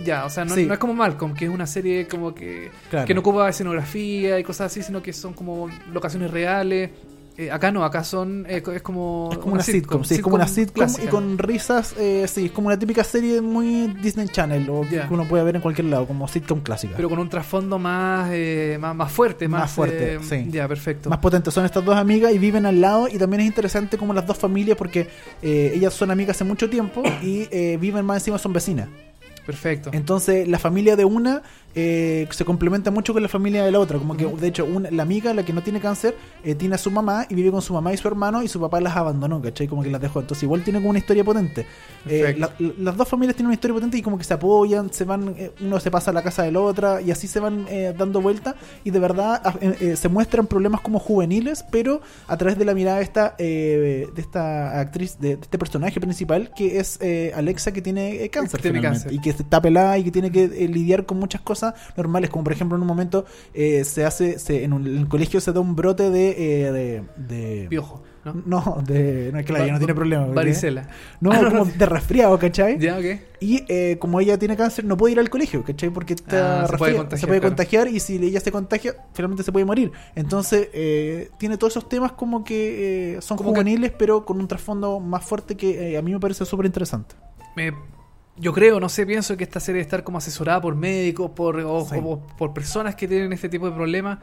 Ya, o sea, no, Sí. no es como Malcolm, que es una serie como que, Claro. que no ocupa escenografía y cosas así, sino que son como locaciones reales. Eh, acá no, acá son eh, es como Es como una, sitcom, sí, es como una sitcom clásica. y con risas, eh, sí, es como una típica serie muy Disney Channel o que uno puede ver en cualquier lado, como sitcom clásica. pero con un trasfondo más, eh, más más fuerte, más, Más fuerte, sí. Ya, perfecto. más potentes son estas dos amigas y viven al lado y también es interesante como las dos familias porque eh, ellas son amigas hace mucho tiempo y eh, viven más encima son vecinas Perfecto. entonces la familia de una eh, se complementa mucho con la familia de la otra como que de hecho una- la amiga la que no tiene cáncer eh, tiene a su mamá y vive con su mamá y su hermano y su papá las abandonó ¿cachai? como que las dejó entonces igual tiene como una historia potente Eh, la- la- las dos familias tienen una historia potente y como que se apoyan se van eh, uno se pasa a la casa de la otra y así se van eh, dando vuelta y de verdad se muestran problemas como juveniles pero a través de la mirada de esta de esta actriz de, de este personaje principal que es eh, Alexa que tiene cáncer, Que tiene cáncer. y que está pelada y que tiene que eh, lidiar con muchas cosas normales como por ejemplo en un momento eh, se hace se, en, un- en el colegio se da un brote de eh, de, de- Piojo, ¿no? no de no es que la ya no tiene problema porque- Varicela. no [laughs] Ah, no, como no. de resfriado ¿cachai? Ya, ok. Y eh, como ella tiene cáncer, no puede ir al colegio, ¿cachai? Porque está Ah, se puede contagiar, se puede claro. contagiar y si ella se contagia, finalmente se puede morir. Entonces, eh, tiene todos esos temas como que eh, son que- juveniles, pero con un trasfondo más fuerte que eh, a mí me parece súper interesante. me- yo creo, no sé, pienso que esta serie debe estar como asesorada por médicos, por, o, Sí. o por personas que tienen este tipo de problemas.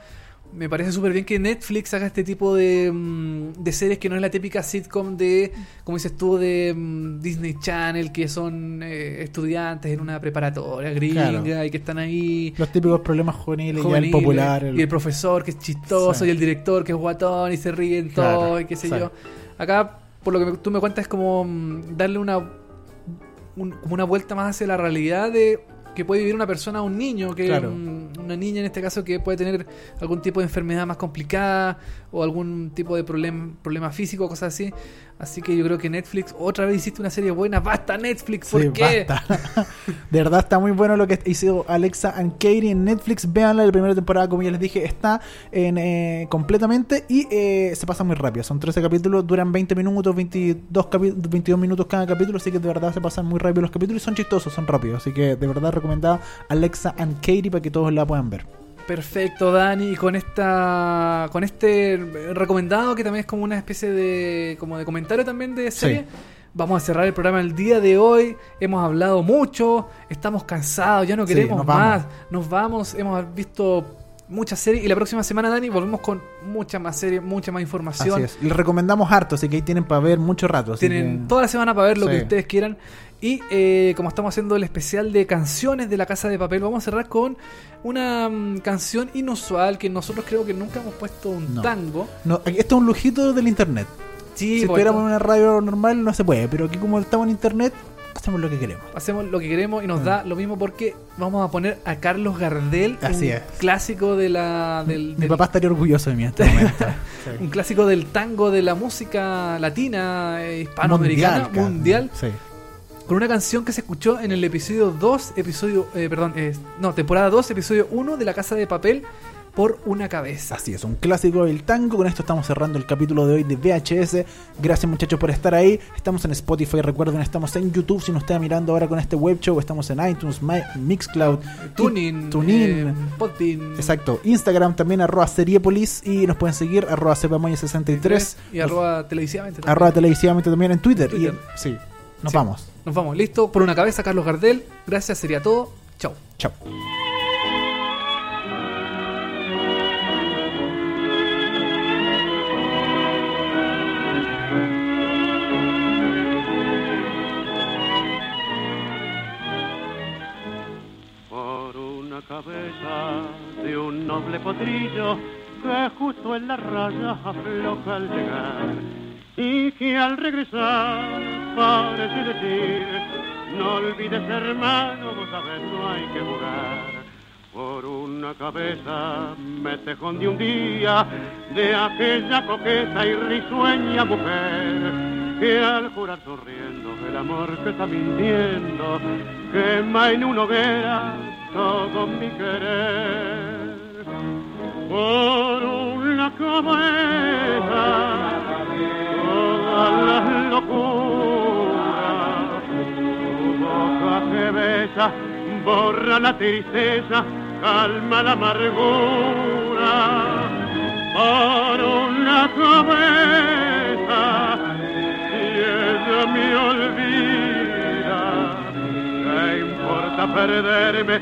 Me parece súper bien que Netflix haga este tipo de, mm, de series que no es la típica sitcom de, como dices tú, de mm, Disney Channel, que son eh, estudiantes en una preparatoria gringa Claro. y que están ahí. Los típicos problemas juveniles, el juveniles, popular. el- Y el profesor que es chistoso, Sí. y el director que es guatón y se ríen Claro, todo, y qué sé sí. yo. Acá, por lo que me- tú me cuentas, es como mm, darle una, un- como una vuelta más hacia la realidad de que puede vivir una persona, un niño, que Claro. Una niña en este caso que puede tener algún tipo de enfermedad más complicada o algún tipo de problema, problema físico, cosas así. Así que yo creo que Netflix otra vez hiciste una serie buena. Basta Netflix, ¿por Sí, qué? basta. [laughs] de verdad está muy bueno lo que hizo Alexa and Katie en Netflix. Véanla, la primera temporada, como ya les dije, está en, eh, completamente y eh, se pasa muy rápido. Son 13 capítulos, duran 20 minutos, 22, capi- 22 minutos cada capítulo, así que de verdad se pasan muy rápido los capítulos y son chistosos, son rápidos. Así que de verdad recomendada Alexa and Katie para que todos la puedan ver. Perfecto, Dani. Y con esta, con este recomendado que también es como una especie de, como de comentario también de serie. Vamos a cerrar el programa el día de hoy. Hemos hablado mucho, estamos cansados, ya no Sí, queremos nos más. Nos vamos, hemos visto muchas series y la próxima semana, Dani, volvemos con mucha más series, mucha más información. Así es. Les recomendamos harto, así que ahí tienen para ver mucho rato. así Tienen que- toda la semana para ver lo Sí. que ustedes quieran. Y eh, como estamos haciendo el especial de canciones de la Casa de Papel, vamos a cerrar con una mm, canción inusual que nosotros creo que nunca hemos puesto un No. tango. No, esto es un lujito del internet. Sí, si estuviéramos en una radio normal no se puede, pero aquí como estamos en internet, hacemos lo que queremos. hacemos lo que queremos y nos da lo mismo porque vamos a poner a Carlos Gardel, Mm. Así un es. clásico de la, del, Mi del- papá estaría orgulloso de mí en este momento. [laughs] un clásico del tango de la música latina, eh, hispanoamericana, cara. mundial, Sí. Con una canción que se escuchó en el episodio 2, episodio, eh, perdón, eh, no, temporada 2, episodio 1 de La Casa de Papel, por una cabeza. Así es, un clásico del tango. Con esto estamos cerrando el capítulo de hoy de VHS. Gracias muchachos por estar ahí. Estamos en Spotify, recuerden, estamos en YouTube. Si nos está mirando ahora con este web show, estamos en iTunes, Mi- Mixcloud, Tuning, Tunin. eh, Podbean, Exacto, Instagram también arroba Seriepolis y nos pueden seguir arroba cepamoya63 y arroba televisivamente. también. arroba televisivamente también en Twitter. Twitter. Y, sí, nos Sí. vamos. Nos vamos, listo. Por una cabeza, Carlos Gardel. Gracias, sería todo. Chao. Chao. por una cabeza de un noble potrillo que justo en la raya afloja al llegar y que al regresar parece decir no olvides hermano, vos sabés no hay que jugar. Por una cabeza me tejón de un día de aquella coqueta y risueña mujer que al jurar sonriendo el amor que está mintiendo quema en una hoguera todo mi querer. Por una cabeza tu boca que besa borra la tristeza calma la amargura por una cabeza y ella me olvida ¿Qué importa perderme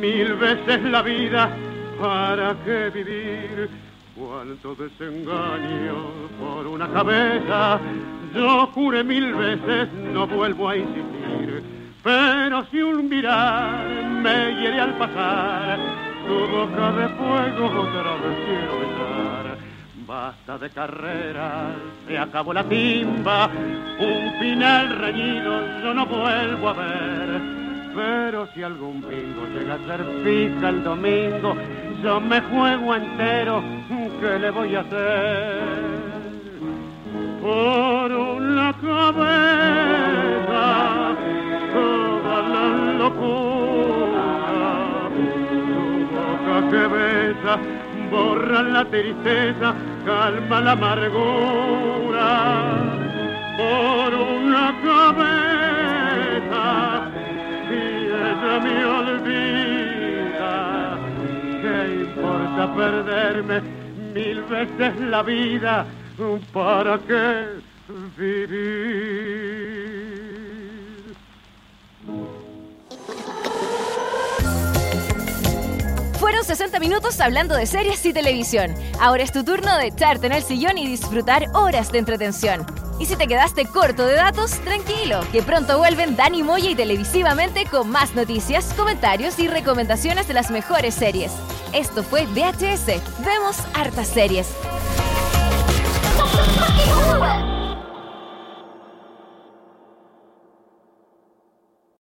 mil veces la vida? ¿Para qué vivir? Cuánto desengaño por una cabeza. Yo juré mil veces, no vuelvo a insistir. Pero si un mirar me hiere al pasar, tu boca de fuego otra vez quiero besar. Basta de carreras, se acabó la timba, un final reñido yo no vuelvo a ver. Pero si algún bingo llega a ser fija el domingo, yo me juego entero, ¿qué le voy a hacer? Por una cabeza, toda la locura, tu boca que besa, borra la tristeza, calma la amargura. Por una cabeza, y ella me olvida. ¿Qué importa perderme mil veces la vida? ¿Para qué vivir? Fueron 60 minutos hablando de series y televisión. Ahora es tu turno de echarte en el sillón y disfrutar horas de entretención. Y si te quedaste corto de datos, tranquilo, que pronto vuelven Dani Moya y televisivamente con más noticias, comentarios y recomendaciones de las mejores series. Esto fue VHS. Vemos hartas series.